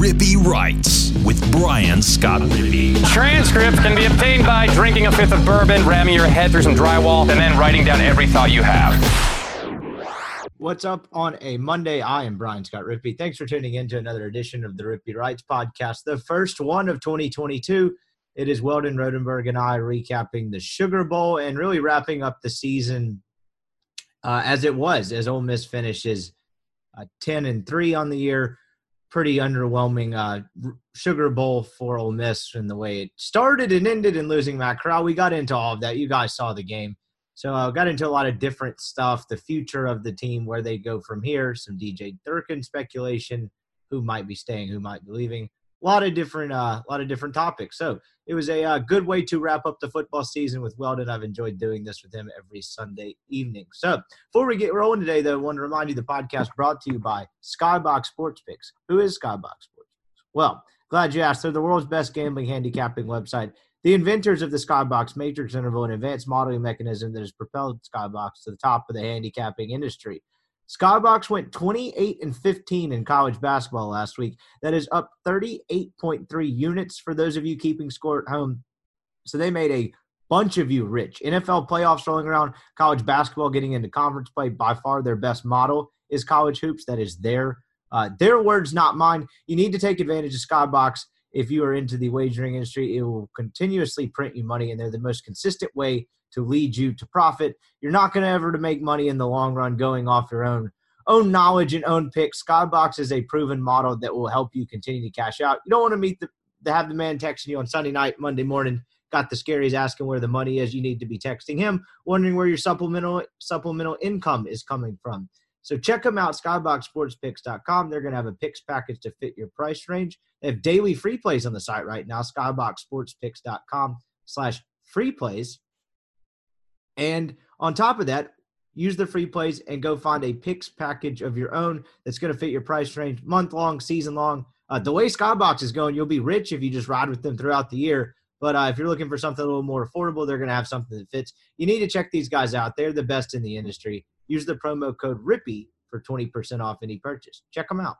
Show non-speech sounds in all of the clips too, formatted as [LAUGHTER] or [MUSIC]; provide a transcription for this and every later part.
Rippy Writes with Brian Scott Rippy. Transcripts can be obtained by drinking a fifth of bourbon, ramming your head through some drywall, and then writing down every thought you have. What's up on a Monday? I am Brian Scott Rippy. Thanks for tuning in to another edition of the Rippy Writes podcast, the first one of 2022. It is Weldon Rodenberg and I recapping the Sugar Bowl and really wrapping up the season uh, as it was, as Ole Miss finishes uh, 10 and 3 on the year. Pretty underwhelming uh, Sugar Bowl for Ole Miss and the way it started and ended in losing Matt Corral. We got into all of that. You guys saw the game. So I uh, got into a lot of different stuff, the future of the team, where they go from here, some DJ Durkin speculation, who might be staying, who might be leaving, a lot of different, uh, a lot of different topics. So it was a uh, good way to wrap up the football season with Weldon. I've enjoyed doing this with him every Sunday evening. So before we get rolling today, though, I want to remind you the podcast brought to you by Skybox Sports Picks. Who is Skybox Sports Picks? Well, glad you asked. They're the world's best gambling handicapping website the inventors of the Skybox matrix interval, an advanced modeling mechanism that has propelled Skybox to the top of the handicapping industry. Skybox went 28 and 15 in college basketball last week. That is up 38.3 units for those of you keeping score at home. So they made a bunch of you rich. NFL playoffs rolling around, college basketball getting into conference play. By far, their best model is college hoops. That is their uh, their words, not mine. You need to take advantage of Skybox if you are into the wagering industry, it will continuously print you money, and they're the most consistent way to lead you to profit. You're not going to ever to make money in the long run going off your own own knowledge and own picks. Skybox is a proven model that will help you continue to cash out. You don't want to meet the to have the man texting you on Sunday night, Monday morning, got the scaries asking where the money is. You need to be texting him, wondering where your supplemental supplemental income is coming from. So check them out, skyboxsportspicks.com. They're going to have a picks package to fit your price range. They have daily free plays on the site right now, skyboxsportspicks.com slash free plays. And on top of that, use the free plays and go find a picks package of your own that's going to fit your price range, month long, season long. Uh, the way Skybox is going, you'll be rich if you just ride with them throughout the year. But uh, if you're looking for something a little more affordable, they're going to have something that fits. You need to check these guys out. They're the best in the industry. Use the promo code RIPPY for 20% off any purchase. Check them out.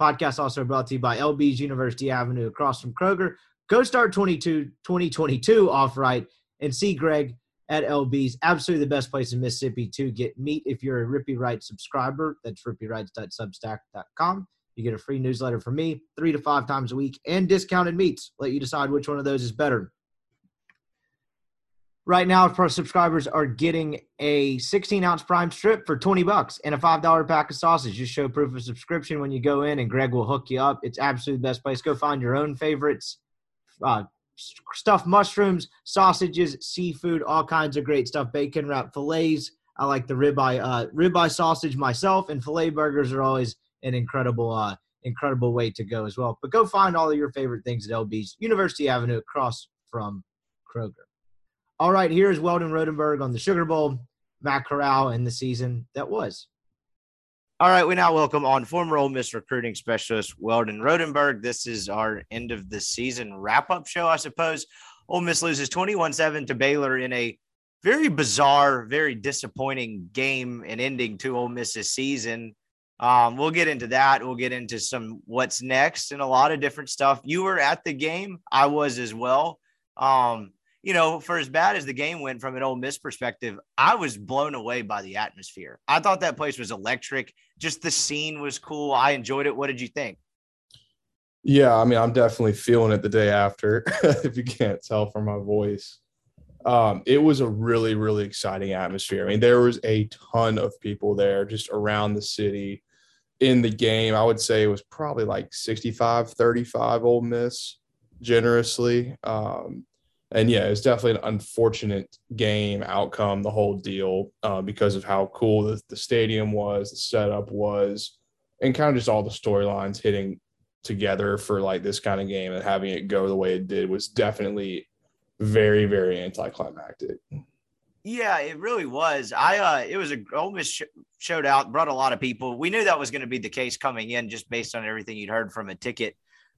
Podcast also brought to you by LB's University Avenue across from Kroger. Go start 22, 2022 off right and see Greg at LB's. Absolutely the best place in Mississippi to get meat if you're a Rippy Writes subscriber. That's rippywrites.substack.com. You get a free newsletter from me three to five times a week and discounted meats. Let you decide which one of those is better. Right now, our subscribers are getting a 16 ounce prime strip for 20 bucks and a $5 pack of sausage. Just show proof of subscription when you go in, and Greg will hook you up. It's absolutely the best place. Go find your own favorites. Uh, stuffed mushrooms, sausages, seafood, all kinds of great stuff. Bacon wrap fillets. I like the ribeye uh, ribeye sausage myself, and fillet burgers are always an incredible uh, incredible way to go as well. But go find all of your favorite things at LB's University Avenue across from Kroger. All right, here's Weldon Rodenberg on the Sugar Bowl, Matt Corral, and the season that was. All right, we now welcome on former Ole Miss recruiting specialist Weldon Rodenberg. This is our end of the season wrap up show, I suppose. Ole Miss loses 21 7 to Baylor in a very bizarre, very disappointing game and ending to Ole Miss's season. Um, we'll get into that. We'll get into some what's next and a lot of different stuff. You were at the game, I was as well. Um, you know, for as bad as the game went from an Ole Miss perspective, I was blown away by the atmosphere. I thought that place was electric. Just the scene was cool. I enjoyed it. What did you think? Yeah, I mean, I'm definitely feeling it the day after, [LAUGHS] if you can't tell from my voice. Um, it was a really, really exciting atmosphere. I mean, there was a ton of people there just around the city in the game. I would say it was probably like 65 35 Ole Miss generously. Um, and yeah, it's definitely an unfortunate game outcome, the whole deal, uh, because of how cool the, the stadium was, the setup was, and kind of just all the storylines hitting together for like this kind of game and having it go the way it did was definitely very, very anticlimactic. Yeah, it really was. I uh it was a Ole Miss sh- showed out, brought a lot of people. We knew that was going to be the case coming in just based on everything you'd heard from a ticket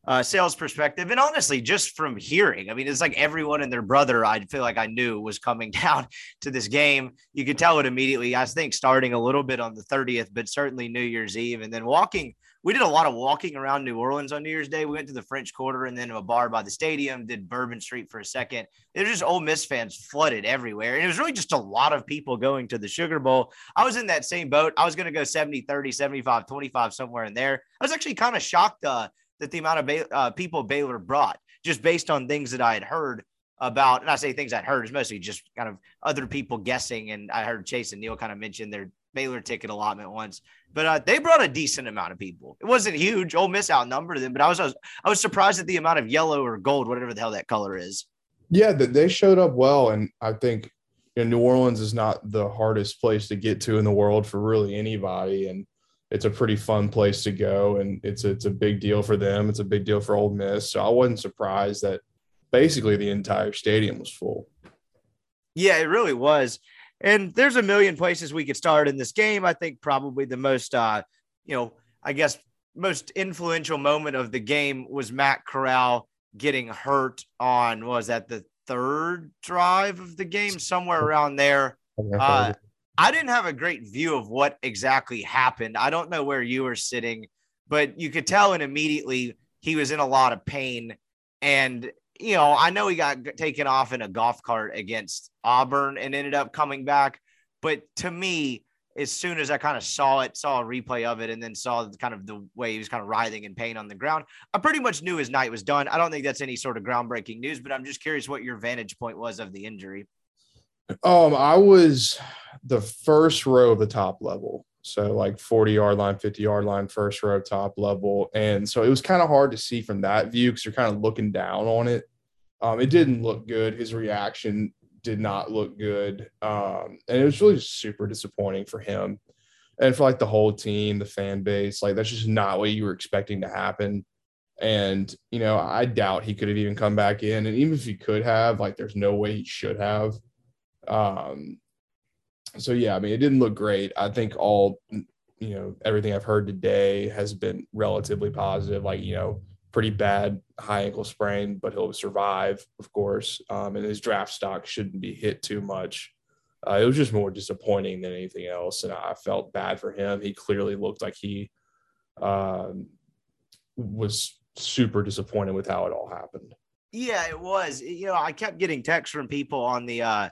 uh, sales perspective, and honestly, just from hearing, I mean, it's like everyone and their brother. I feel like I knew was coming [LAUGHS] down to this game. You could tell it immediately. I think starting a little bit on the 30th, but certainly New Year's Eve, and then walking we did a lot of walking around New Orleans on New Year's Day. We went to the French Quarter and then a bar by the stadium, did Bourbon Street for a second. There's just Ole Miss fans flooded everywhere. And it was really just a lot of people going to the Sugar Bowl. I was in that same boat. I was going to go 70, 30, 75, 25, somewhere in there. I was actually kind of shocked uh, that the amount of uh, people Baylor brought, just based on things that I had heard about, and I say things I'd heard is mostly just kind of other people guessing. And I heard Chase and Neil kind of mention their Baylor ticket allotment once, but uh, they brought a decent amount of people. It wasn't huge. Ole Miss outnumbered them, but I was, I was I was surprised at the amount of yellow or gold, whatever the hell that color is. Yeah, they showed up well, and I think you know, New Orleans is not the hardest place to get to in the world for really anybody, and it's a pretty fun place to go, and it's it's a big deal for them. It's a big deal for Ole Miss, so I wasn't surprised that basically the entire stadium was full. Yeah, it really was. And there's a million places we could start in this game. I think probably the most, uh, you know, I guess most influential moment of the game was Matt Corral getting hurt on was that the third drive of the game, somewhere around there. Uh, I didn't have a great view of what exactly happened. I don't know where you were sitting, but you could tell and immediately he was in a lot of pain. And you know, I know he got taken off in a golf cart against Auburn and ended up coming back. But to me, as soon as I kind of saw it, saw a replay of it, and then saw kind of the way he was kind of writhing in pain on the ground, I pretty much knew his night was done. I don't think that's any sort of groundbreaking news, but I'm just curious what your vantage point was of the injury. Um, I was the first row of the top level. So like 40 yard line, 50 yard line, first row, top level. And so it was kind of hard to see from that view because you're kind of looking down on it. Um, it didn't look good. His reaction did not look good. Um, and it was really super disappointing for him and for like the whole team, the fan base. Like that's just not what you were expecting to happen. And, you know, I doubt he could have even come back in. And even if he could have, like, there's no way he should have. Um, so yeah, I mean, it didn't look great. I think all you know, everything I've heard today has been relatively positive. Like you know, pretty bad high ankle sprain, but he'll survive, of course. Um, and his draft stock shouldn't be hit too much. Uh, it was just more disappointing than anything else, and I felt bad for him. He clearly looked like he um, was super disappointed with how it all happened. Yeah, it was. You know, I kept getting texts from people on the uh,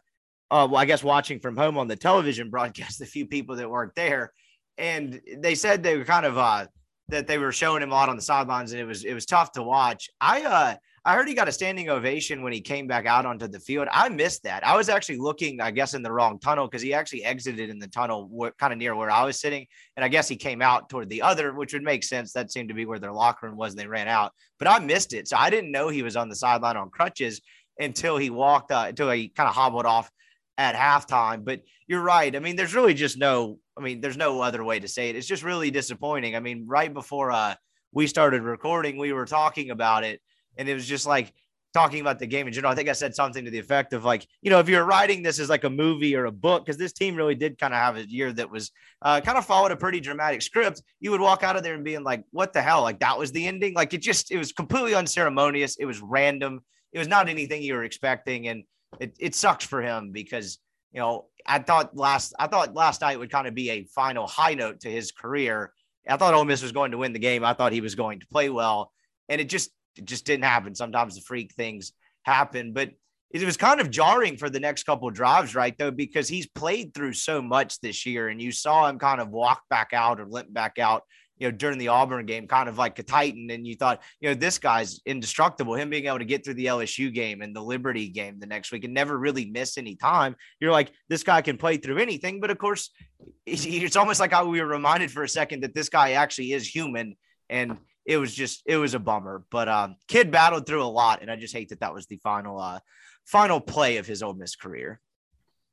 uh, well, I guess watching from home on the television [LAUGHS] broadcast, the few people that weren't there, and they said they were kind of uh, that they were showing him a lot on the sidelines, and it was it was tough to watch. I uh, I heard he got a standing ovation when he came back out onto the field. I missed that. I was actually looking, I guess, in the wrong tunnel because he actually exited in the tunnel kind of near where I was sitting. And I guess he came out toward the other, which would make sense. That seemed to be where their locker room was. And they ran out, but I missed it. So I didn't know he was on the sideline on crutches until he walked, uh, until he kind of hobbled off at halftime. But you're right. I mean, there's really just no, I mean, there's no other way to say it. It's just really disappointing. I mean, right before uh, we started recording, we were talking about it, and it was just like talking about the game in general. I think I said something to the effect of like, you know, if you're writing this as like a movie or a book, because this team really did kind of have a year that was uh, kind of followed a pretty dramatic script, you would walk out of there and being like, what the hell? Like that was the ending. Like it just, it was completely unceremonious. It was random. It was not anything you were expecting. And it, it sucks for him because you know I thought last I thought last night would kind of be a final high note to his career. I thought Ole Miss was going to win the game. I thought he was going to play well, and it just it just didn't happen. Sometimes the freak things happen, but it was kind of jarring for the next couple drives, right? Though, because he's played through so much this year, and you saw him kind of walk back out or limp back out you know, during the Auburn game, kind of like a Titan. And you thought, you know, this guy's indestructible. Him being able to get through the LSU game and the Liberty game the next week and never really miss any time. You're like, this guy can play through anything. But of course, [LAUGHS] it's almost like how we were reminded for a second that this guy actually is human. And it was just, it was a bummer. But um, kid battled through a lot. And I just hate that that was the final, uh, final play of his Ole Miss career.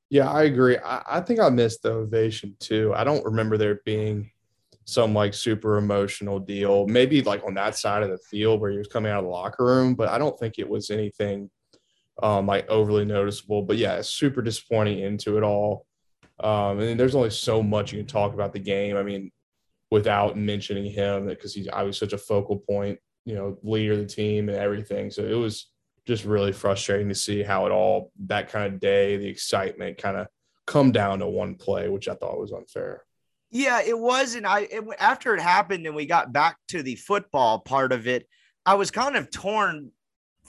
Yeah, I agree. I, I think I missed the ovation too. I don't remember there being some like super emotional deal, maybe like on that side of the field where he was coming out of the locker room, but I don't think it was anything um, like overly noticeable. But yeah, super disappointing into it all. Um, and there's only so much you can talk about the game. I mean, without mentioning him because he's obviously such a focal point, you know, leader of the team and everything. So it was just really frustrating to see how it all that kind of day, the excitement kind of come down to one play, which I thought was unfair. Yeah, it was. And I, it, after it happened and we got back to the football part of it, I was kind of torn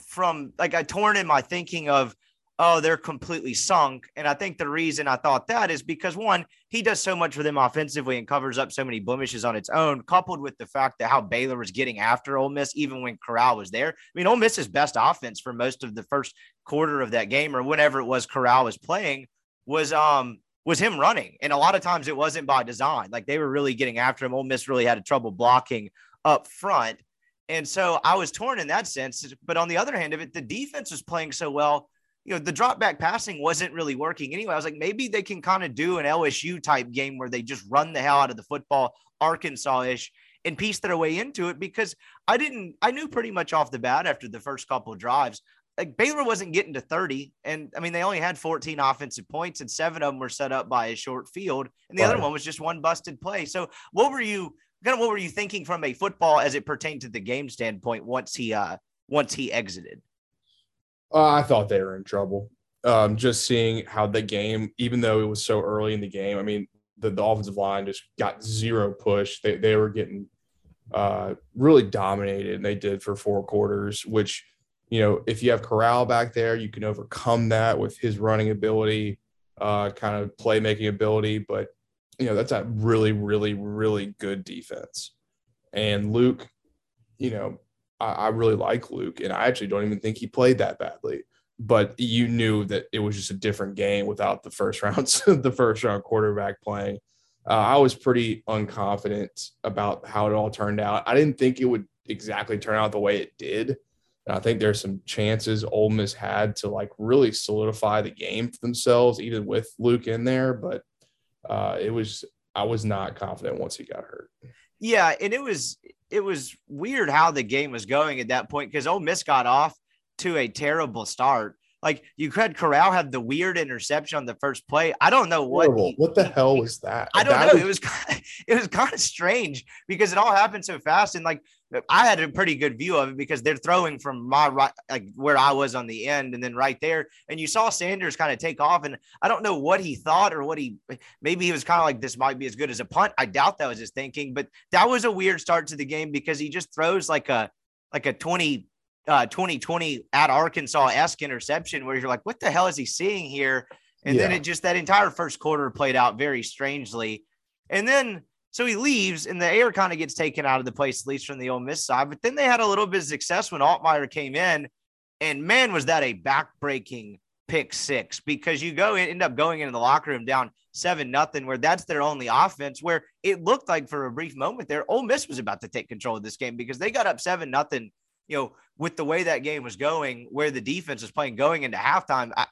from like I torn in my thinking of, oh, they're completely sunk. And I think the reason I thought that is because one, he does so much for them offensively and covers up so many blemishes on its own, coupled with the fact that how Baylor was getting after Ole Miss, even when Corral was there. I mean, Ole Miss's best offense for most of the first quarter of that game, or whenever it was Corral was playing, was um was him running. And a lot of times it wasn't by design. Like they were really getting after him. Ole Miss really had a trouble blocking up front. And so I was torn in that sense. But on the other hand of it, the defense was playing so well. You know, the drop back passing wasn't really working anyway. I was like, maybe they can kind of do an LSU type game where they just run the hell out of the football, Arkansas ish, and piece their way into it because I didn't, I knew pretty much off the bat after the first couple of drives, like Baylor wasn't getting to 30. And I mean, they only had 14 offensive points, and seven of them were set up by a short field, and the right. other one was just one busted play. So, what were you kind of what were you thinking from a football as it pertained to the game standpoint once he uh once he exited? Uh, I thought they were in trouble. Um, just seeing how the game, even though it was so early in the game, I mean, the, the offensive line just got zero push. They they were getting uh really dominated, and they did for four quarters, which you know, if you have Corral back there, you can overcome that with his running ability, uh, kind of playmaking ability. But you know, that's a really, really, really good defense. And Luke, you know, I, I really like Luke, and I actually don't even think he played that badly. But you knew that it was just a different game without the first [LAUGHS] round, the first round quarterback playing. Uh, I was pretty unconfident about how it all turned out. I didn't think it would exactly turn out the way it did. And I think there's some chances Ole Miss had to like really solidify the game for themselves, even with Luke in there. But uh, it was I was not confident once he got hurt. Yeah, and it was it was weird how the game was going at that point because Ole Miss got off to a terrible start. Like you had Corral have the weird interception on the first play. I don't know what he, what the hell was that? I don't that know. Was, it was kind of, [LAUGHS] it was kind of strange because it all happened so fast and like I had a pretty good view of it because they're throwing from my right, like where I was on the end, and then right there, and you saw Sanders kind of take off, and I don't know what he thought or what he maybe he was kind of like this might be as good as a punt. I doubt that was his thinking, but that was a weird start to the game because he just throws like a like a 20 uh, 2020 at Arkansas esque interception where you're like, what the hell is he seeing here? And yeah. then it just that entire first quarter played out very strangely. And then so he leaves and the air kind of gets taken out of the place, at least from the Ole Miss side. But then they had a little bit of success when Altmyer came in. And man, was that a backbreaking pick six because you go end up going into the locker room down seven nothing, where that's their only offense. Where it looked like for a brief moment there, Ole Miss was about to take control of this game because they got up seven nothing you know, with the way that game was going, where the defense was playing going into halftime, I,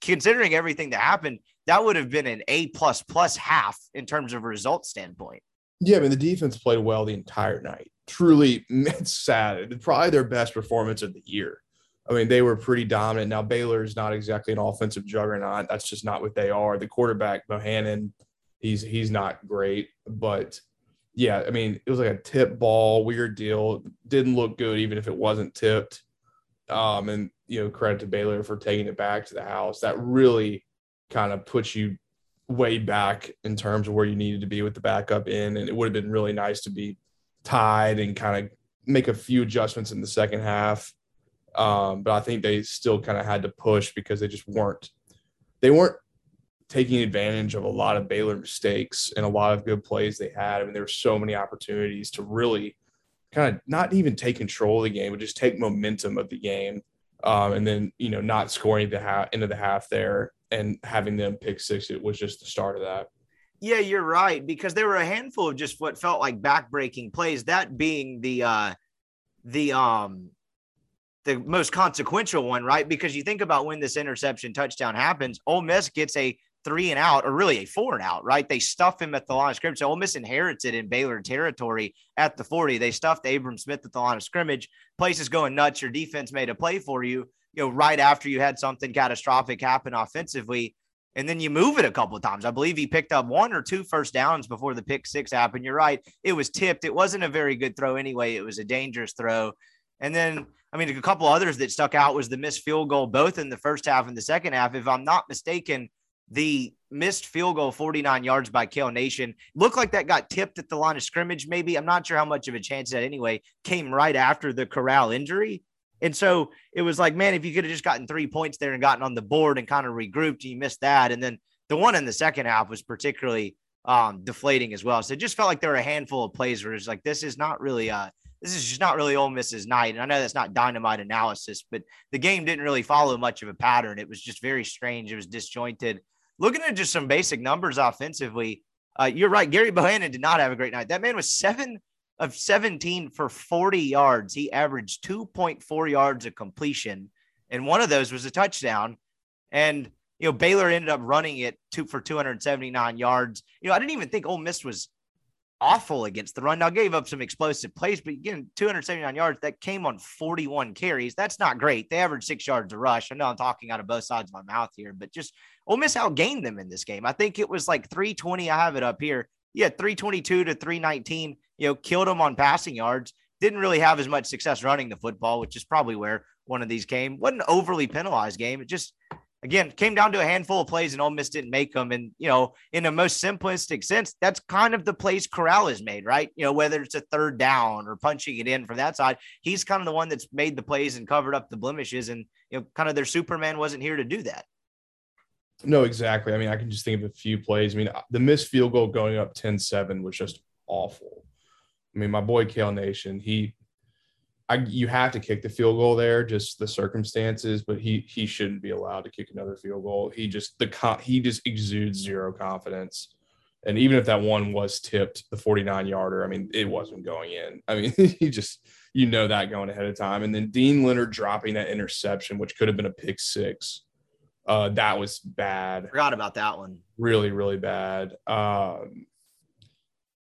considering everything that happened, that would have been an A plus plus half in terms of a result standpoint. Yeah, I mean the defense played well the entire night. Truly, [LAUGHS] it's sad. It's probably their best performance of the year. I mean, they were pretty dominant. Now Baylor is not exactly an offensive juggernaut. That's just not what they are. The quarterback Bohanon, he's he's not great, but yeah, I mean, it was like a tip ball, weird deal. Didn't look good, even if it wasn't tipped. Um, and you know, credit to Baylor for taking it back to the house. That really kind of puts you way back in terms of where you needed to be with the backup in. And it would have been really nice to be tied and kind of make a few adjustments in the second half. Um, but I think they still kind of had to push because they just weren't they weren't taking advantage of a lot of Baylor mistakes and a lot of good plays they had. I mean, there were so many opportunities to really kind of not even take control of the game, but just take momentum of the game. Um, and then, you know, not scoring the half into the half there and having them pick six, it was just the start of that. Yeah, you're right. Because there were a handful of just what felt like backbreaking plays, that being the uh the um the most consequential one, right? Because you think about when this interception touchdown happens, Ole Miss gets a three and out, or really a four and out, right? They stuff him at the line of scrimmage. So Ole Miss inherited in Baylor territory at the 40. They stuffed Abram Smith at the line of scrimmage. Place is going nuts. Your defense made a play for you, you know, right after you had something catastrophic happen offensively. And then you move it a couple of times. I believe he picked up one or two first downs before the pick six happened. You're right. It was tipped. It wasn't a very good throw anyway. It was a dangerous throw. And then, I mean, a couple others that stuck out was the missed field goal, both in the first half and the second half. If I'm not mistaken, the missed field goal 49 yards by Kale Nation looked like that got tipped at the line of scrimmage maybe i'm not sure how much of a chance that anyway came right after the corral injury and so it was like man if you could have just gotten three points there and gotten on the board and kind of regrouped you missed that and then the one in the second half was particularly um, deflating as well so it just felt like there were a handful of plays where it's like this is not really uh this is just not really Ole Miss's night. And I know that's not dynamite analysis, but the game didn't really follow much of a pattern. It was just very strange. It was disjointed looking at just some basic numbers offensively, uh, you're right. Gary Bohanon did not have a great night. That man was seven of 17 for 40 yards. He averaged 2.4 yards of completion, and one of those was a touchdown. And you know, Baylor ended up running it two for 279 yards. You know, I didn't even think Ole Miss was awful against the run. Now gave up some explosive plays, but again, 279 yards that came on 41 carries. That's not great. They averaged six yards a rush. I know I'm talking out of both sides of my mouth here, but just Ole Miss outgained them in this game. I think it was like 320. I have it up here. Yeah, 322 to 319. You know, killed them on passing yards. Didn't really have as much success running the football, which is probably where one of these came. wasn't overly penalized game. It just again came down to a handful of plays, and Ole Miss didn't make them. And you know, in the most simplistic sense, that's kind of the plays Corral has made, right? You know, whether it's a third down or punching it in from that side, he's kind of the one that's made the plays and covered up the blemishes. And you know, kind of their Superman wasn't here to do that. No, exactly. I mean, I can just think of a few plays. I mean, the missed field goal going up 10-7 was just awful. I mean, my boy Kale Nation, he I, you have to kick the field goal there, just the circumstances, but he he shouldn't be allowed to kick another field goal. He just the he just exudes zero confidence. And even if that one was tipped, the 49 yarder, I mean, it wasn't going in. I mean, [LAUGHS] he just you know that going ahead of time. And then Deane Leonard dropping that interception, which could have been a pick six. Uh, that was bad. Forgot about that one. Really, really bad. Um,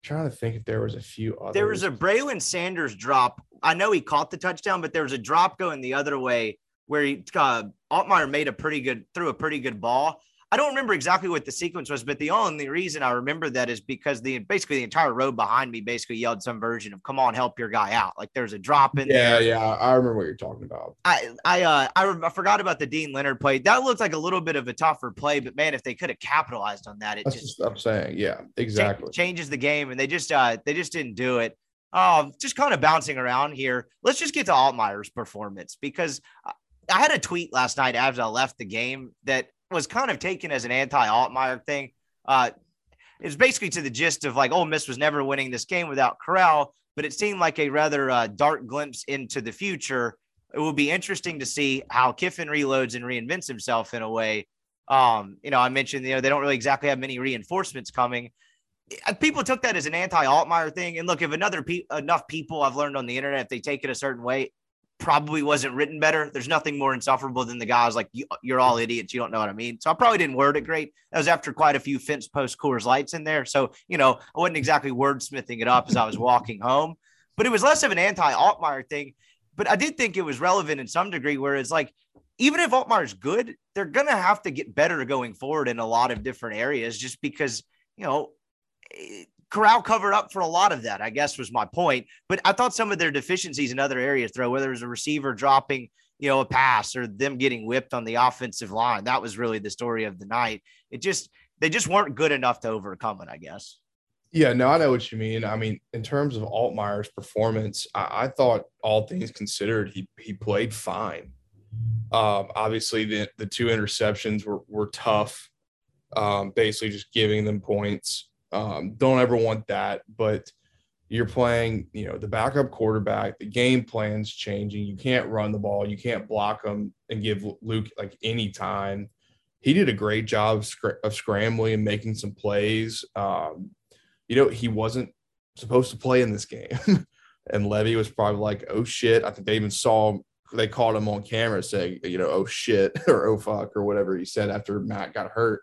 trying to think if there was a few others. There was a Braylon Sanders drop. I know he caught the touchdown, but there was a drop going the other way where he uh, Altmyer made a pretty good threw a pretty good ball, I don't remember exactly what the sequence was, but the only reason I remember that is because the basically the entire road behind me basically yelled some version of "Come on, help your guy out!" Like there's a drop in yeah, there. Yeah, I remember what you're talking about. I I uh I, I, forgot about the Deane Leonard play. That looked like a little bit of a tougher play, but man, if they could have capitalized on that, it That's just, I'm saying. Yeah, exactly. changes the game, and they just uh they just didn't do it. Um, just kind of bouncing around here. Let's just get to Altmyer's performance because I had a tweet last night after I left the game that was kind of taken as an anti Altmyer thing. Uh, was basically to the gist of like, Ole Miss was never winning this game without Corral, but it seemed like a rather uh, dark glimpse into the future. It will be interesting to see how Kiffin reloads and reinvents himself in a way. Um, you know, I mentioned, you know, they don't really exactly have many reinforcements coming. People took that as an anti Altmyer thing. And look, if another pe- enough people I've learned on the internet, if they take it a certain way, probably wasn't written better. There's nothing more insufferable than the guys like you're all idiots. You don't know what I mean. So I probably didn't word it great. That was after quite a few fence post Coors Lights in there. So you know I wasn't exactly wordsmithing it up as I was walking home, but it was less of an anti Altmyer thing. But I did think it was relevant in some degree, where it's like even if Altmyer's good, they're gonna have to get better going forward in a lot of different areas, just because you know Corral covered up for a lot of that, I guess was my point. But I thought some of their deficiencies in other areas, throw whether it was a receiver dropping, you know, a pass or them getting whipped on the offensive line, that was really the story of the night. It just they just weren't good enough to overcome it, I guess. Yeah, no, I know what you mean. I mean, in terms of Altmyer's performance, I, I thought all things considered, he he played fine. Um, obviously, the the two interceptions were were tough. Um, basically, just giving them points. Um, don't ever want that, but you're playing, you know, the backup quarterback. The game plan's changing. You can't run the ball. You can't block them and give Luke like any time. He did a great job of, scr- of scrambling and making some plays. Um, you know, he wasn't supposed to play in this game, [LAUGHS] and Lebby was probably like, "Oh shit!" I think they even saw they caught him on camera saying, you know, "Oh shit" [LAUGHS] or "Oh fuck" or whatever he said after Matt got hurt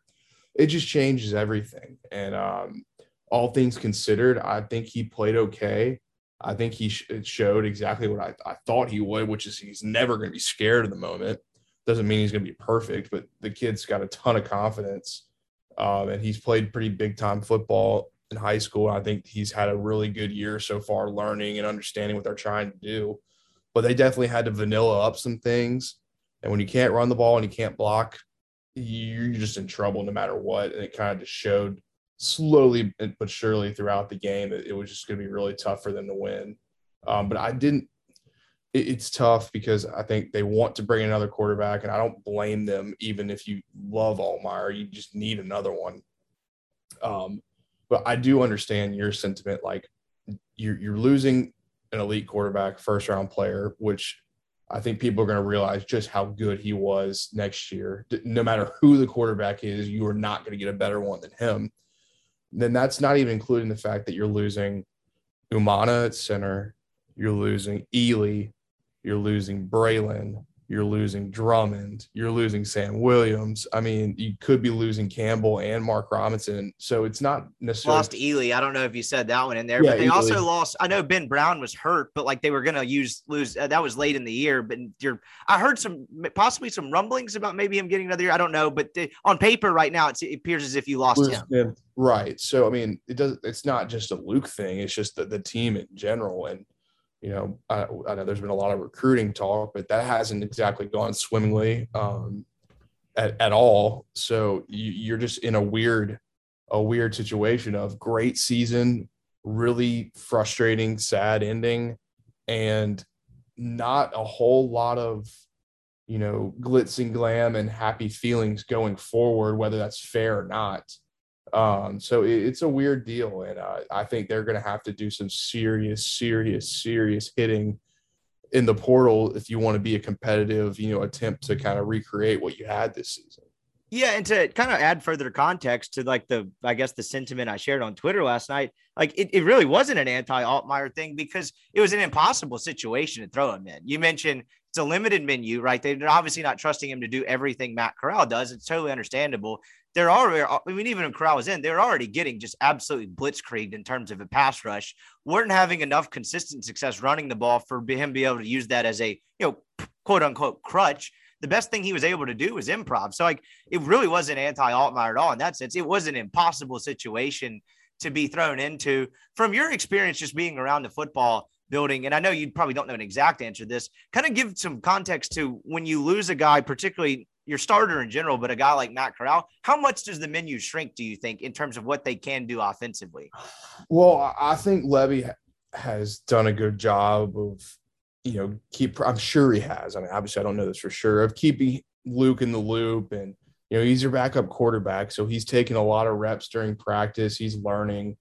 it just changes everything. And um, all things considered, I think he played okay. I think he sh- showed exactly what I, I thought he would, which is he's never going to be scared of the moment. Doesn't mean he's going to be perfect, but the kid's got a ton of confidence. Um, and he's played pretty big time football in high school. I think he's had a really good year so far, learning and understanding what they're trying to do. But they definitely had to vanilla up some things. And when you can't run the ball and you can't block, you're just in trouble no matter what. And it kind of just showed slowly but surely throughout the game that it was just going to be really tough for them to win. Um, but I didn't. It, it's tough because I think they want to bring another quarterback, and I don't blame them. Even if you love Altmyer, you just need another one. Um, but I do understand your sentiment. Like you're you're losing an elite quarterback, first round player, which I think people are going to realize just how good he was next year. No matter who the quarterback is, you are not going to get a better one than him. Then that's not even including the fact that you're losing Umana at center, you're losing Ealy, you're losing Braylon, you're losing Drummond, you're losing Sam Williams. I mean, you could be losing Campbell and Mark Robinson. So it's not necessarily lost Ealy. I don't know if you said that one in there, Yeah, but they Ealy. also lost. I know Ben Brown was hurt, but like they were gonna use lose. Uh, that was late in the year. But you're, I heard some possibly some rumblings about maybe him getting another year. I don't know, but the, on paper right now it's, it appears as if you lost him. him. Right. So I mean, it does. It's not just a Luke thing. It's just the, the team in general. And you know, I, I know there's been a lot of recruiting talk, but that hasn't exactly gone swimmingly um, at, at all. So you, you're just in a weird, a weird situation of great season, really frustrating, sad ending, and not a whole lot of you know glitz and glam and happy feelings going forward, whether that's fair or not. Um, so it, it's a weird deal, and uh, I think they're going to have to do some serious, serious, serious hitting in the portal if you want to be a competitive, you know, attempt to kind of recreate what you had this season. Yeah, and to kind of add further context to like the, I guess the sentiment I shared on Twitter last night, like it, it really wasn't an anti Altmyer thing because it was an impossible situation to throw him in. You mentioned it's a limited menu, right? They're obviously not trusting him to do everything Matt Corral does. It's totally understandable. They're already, I mean, even when Corral was in, they're already getting just absolutely blitzkrieged in terms of a pass rush. weren't having enough consistent success running the ball for him to be able to use that as a, you know, quote unquote crutch the best thing he was able to do was improv. So like it really wasn't anti Altmyer at all in that sense. It was an impossible situation to be thrown into. From your experience just being around the football building, and I know you probably don't know an exact answer to this, kind of give some context to when you lose a guy, particularly your starter in general, but a guy like Matt Corral, how much does the menu shrink, do you think, in terms of what they can do offensively? Well, I think Lebby has done a good job of, you know, keep. I'm sure he has. I mean, obviously, I don't know this for sure of keeping Luke in the loop, and you know, he's your backup quarterback, so he's taking a lot of reps during practice. He's learning,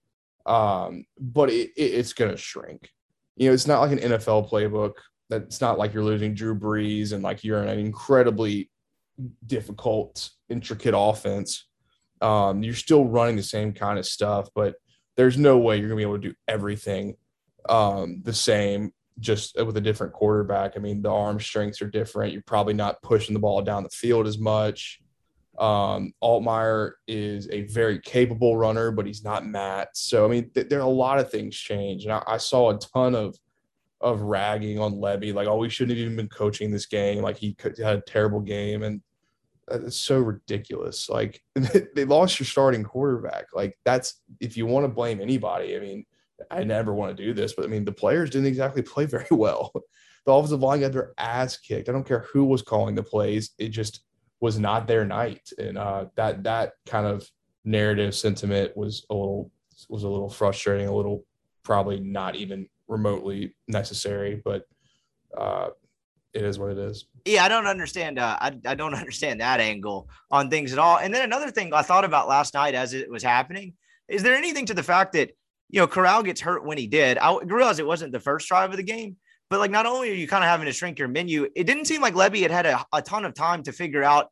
um, but it, it, it's going to shrink. You know, it's not like an NFL playbook. That it's not like you're losing Drew Brees and like you're in an incredibly difficult, intricate offense. Um, you're still running the same kind of stuff, but there's no way you're gonna be able to do everything um, the same just with a different quarterback. I mean, the arm strengths are different. You're probably not pushing the ball down the field as much. Um, Altmyer is a very capable runner, but he's not Matt. So I mean, th- there are a lot of things change, and I, I saw a ton of of ragging on Lebby, like, oh, we shouldn't have even been coaching this game. Like he had a terrible game, and it's so ridiculous. Like [LAUGHS] they lost your starting quarterback. Like that's if you want to blame anybody. I mean, I never want to do this, but I mean the players didn't exactly play very [LAUGHS] well. The offensive line got their ass kicked. I don't care who was calling the plays. It just was not their night, and uh, that that kind of narrative sentiment was a little was a little frustrating. A little probably not even remotely necessary, but uh, it is what it is. Yeah, I don't understand. Uh, I, I don't [LAUGHS] understand that angle on things at all. And then another thing I thought about last night as it was happening is there anything to the fact that, you know, Corral gets hurt when he did? I realize it wasn't the first drive of the game, but like not only are you kind of having to shrink your menu, it didn't seem like Lebby had had a, a ton of time to figure out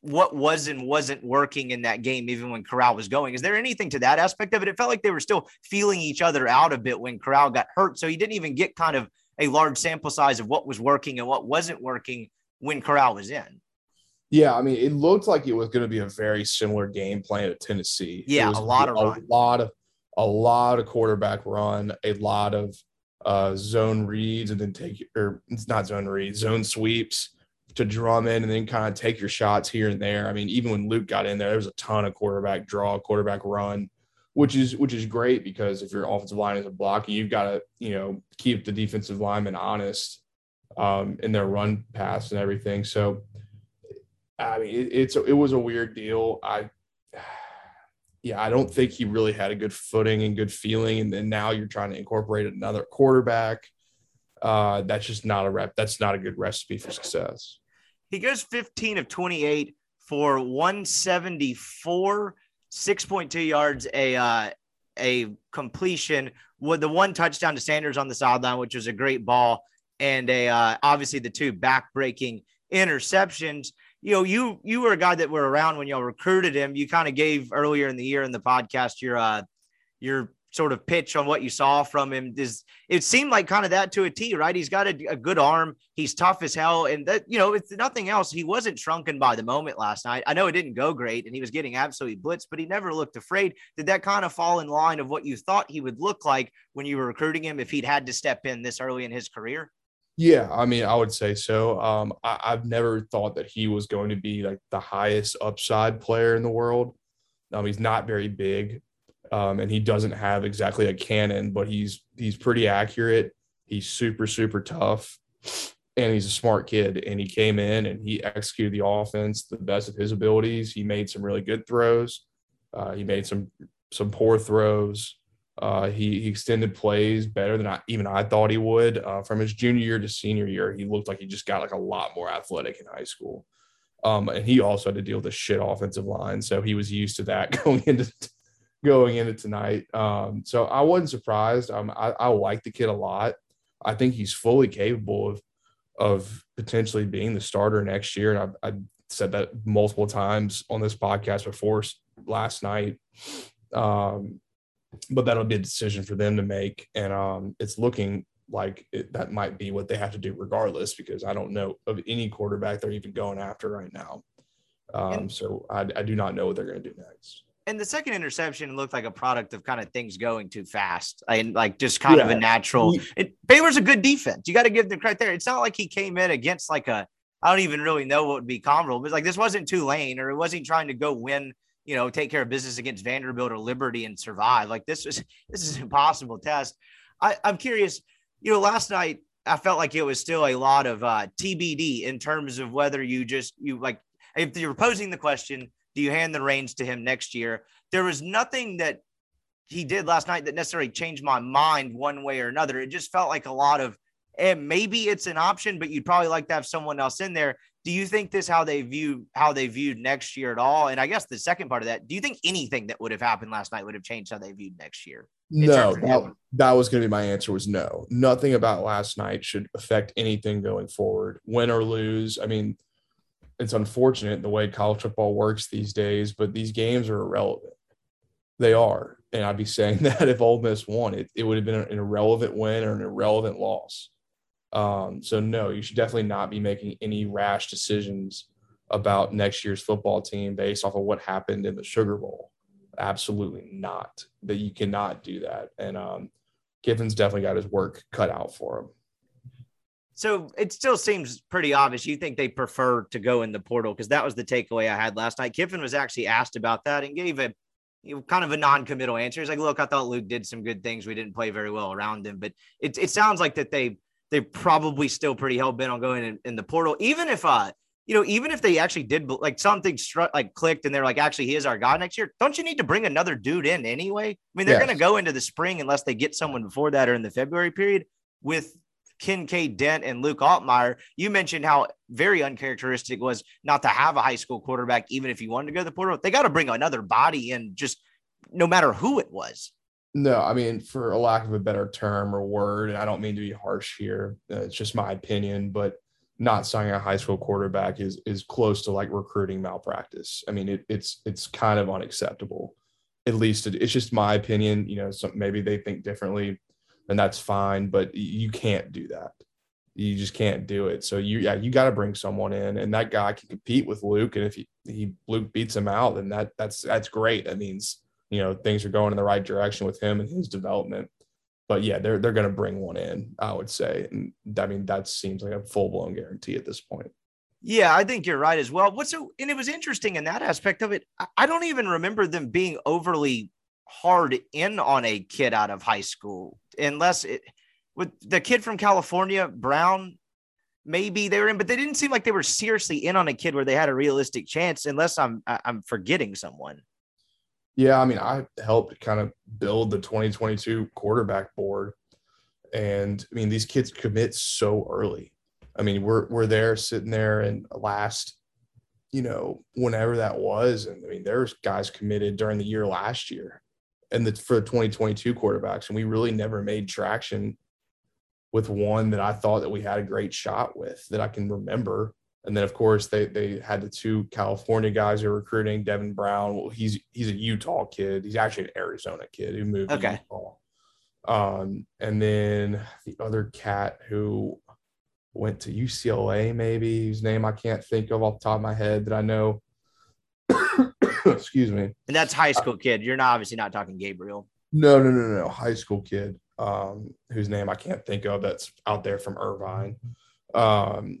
what was and wasn't working in that game, even when Corral was going. Is there anything to that aspect of it? It felt like they were still feeling each other out a bit when Corral got hurt. So he didn't even get kind of a large sample size of what was working and what wasn't working when Corral was in. Yeah, I mean, it looked like it was going to be a very similar game plan to Tennessee. Yeah, a lot of a run. lot of a lot of quarterback run, a lot of uh, zone reads, and then take or it's not zone reads, zone sweeps to Drummond, and then kind of take your shots here and there. I mean, even when Luke got in there, there was a ton of quarterback draw, quarterback run, which is which is great because if your offensive line isn't blocking, you've got to you know keep the defensive lineman honest um, in their run pass and everything. So I mean, it, it's it was a weird deal. I, [SIGHS] yeah, I don't think he really had a good footing and good feeling, and then now you're trying to incorporate another quarterback. Uh, that's just not a rep. That's not a good recipe for success. He goes 15 of 28 for 174, 6.2 yards, a uh, a completion with the one touchdown to Sanders on the sideline, which was a great ball, and a uh, obviously the two back breaking interceptions. You know, you you were a guy that were around when y'all recruited him. You kind of gave earlier in the year in the podcast your uh your sort of pitch on what you saw from him is it seemed like kind of that to a T, right? He's got a, a, good arm. He's tough as hell. And that, you know, it's nothing else. He wasn't shrunken by the moment last night. I know it didn't go great and he was getting absolutely blitzed, but he never looked afraid. Did that kind of fall in line of what you thought he would look like when you were recruiting him if he'd had to step in this early in his career? Yeah, I mean, I would say so. Um, I, I've never thought that he was going to be like the highest upside player in the world. Um, he's not very big um, and he doesn't have exactly a cannon, but he's he's pretty accurate. He's super super tough, and he's a smart kid. And he came in and he executed the offense the best of his abilities. He made some really good throws. Uh, he made some some poor throws. Uh, he, he extended plays better than I, even I thought he would. Uh, from his junior year to senior year, he looked like he just got like a lot more athletic in high school. Um, and he also had to deal with a shit offensive line, so he was used to that [LAUGHS] going into going into tonight. Um, so I wasn't surprised. Um, I, I like the kid a lot. I think he's fully capable of of potentially being the starter next year. And I, I said that multiple times on this podcast before last night. Um, but that'll be a decision for them to make. And um, it's looking like it, that might be what they have to do regardless, because I don't know of any quarterback they're even going after right now. Um, so I, I do not know what they're going to do next and the second interception looked like a product of kind of things going too fast and like just kind yeah. of a natural. It, Baylor's a good defense. You got to give them credit there. It's not like he came in against like a I don't even really know what would be comparable, but like this wasn't Tulane or it wasn't trying to go win, you know, take care of business against Vanderbilt or Liberty and survive. Like this was [LAUGHS] this is an impossible test. I, I'm curious. You know, last night I felt like it was still a lot of uh, TBD in terms of whether you just you like if you're posing the question do you hand the reins to him next year? There was nothing that he did last night that necessarily changed my mind one way or another. It just felt like a lot of, and eh, maybe it's an option, but you'd probably like to have someone else in there. Do you think this how they view how they viewed next year at all? And I guess the second part of that, do you think anything that would have happened last night would have changed how they viewed next year? No, that, that was going to be my answer was no. Nothing about last night should affect anything going forward, win or lose. I mean, it's unfortunate the way college football works these days, but these games are irrelevant. They are. And I'd be saying [LAUGHS] that if Ole Miss won, it, it would have been an irrelevant win or an irrelevant loss. Um, so, no, you should definitely not be making any rash decisions about next year's football team based off of what happened in the Sugar Bowl. Absolutely not. That you cannot do that. And um, Kiffin's definitely got his work cut out for him. So it still seems pretty obvious. You think they prefer to go in the portal because that was the takeaway I had last night. Kiffin was actually asked about that and gave a you know, kind of a non-committal answer. He's like, "Look, I thought Luke did some good things. We didn't play very well around him, but it it sounds like that they they probably still pretty hell bent on going in, in, the portal, even if uh." You know, even if they actually did like something struck, like clicked, and they're like, actually, he is our guy next year. Don't you need to bring another dude in anyway? I mean, they're yes. going to go into the spring unless they get someone before that or in the February period with Kinkead Dent and Luke Altmyer. You mentioned how very uncharacteristic was not to have a high school quarterback, even if you wanted to go to the portal. They got to bring another body in, just no matter who it was. No, I mean, for a lack of a better term or word, and I don't mean to be harsh here. Uh, it's just my opinion, but not signing a high school quarterback is is close to like recruiting malpractice. I mean, it, it's it's kind of unacceptable. At least it, it's just my opinion. You know, some, maybe they think differently and that's fine. But you can't do that. You just can't do it. So you yeah, you got to bring someone in, and that guy can compete with Luke. And if he, he Luke beats him out, then that that's that's great. That means you know things are going in the right direction with him and his development. But yeah, they're they're going to bring one in, I would say, and I mean that seems like a full blown guarantee at this point. Yeah, I think you're right as well. What's so and it was interesting in that aspect of it. I don't even remember them being overly hard in on a kid out of high school unless it with the kid from California, Brown. maybe they were in, but they didn't seem like they were seriously in on a kid where they had a realistic chance, unless I'm I'm forgetting someone. Yeah, I mean, I helped kind of build the 2022 quarterback board. And I mean, these kids commit so early. I mean, we're we're there sitting there and last, you know, whenever that was. And I mean, there's guys committed during the year last year and the for 2022 quarterbacks. And we really never made traction with one that I thought that we had a great shot with that I can remember. And then of course they they had the two California guys who are recruiting, Devin Brown. Well, he's he's a Utah kid. He's actually an Arizona kid who moved okay. to Utah. Um, and then the other cat who went to UCLA, maybe whose name I can't think of off the top of my head that I know. [LAUGHS] Excuse me. And that's high school kid. You're not obviously not talking Gabriel. No, no, no, no. High school kid, um, whose name I can't think of that's out there from Irvine. Um,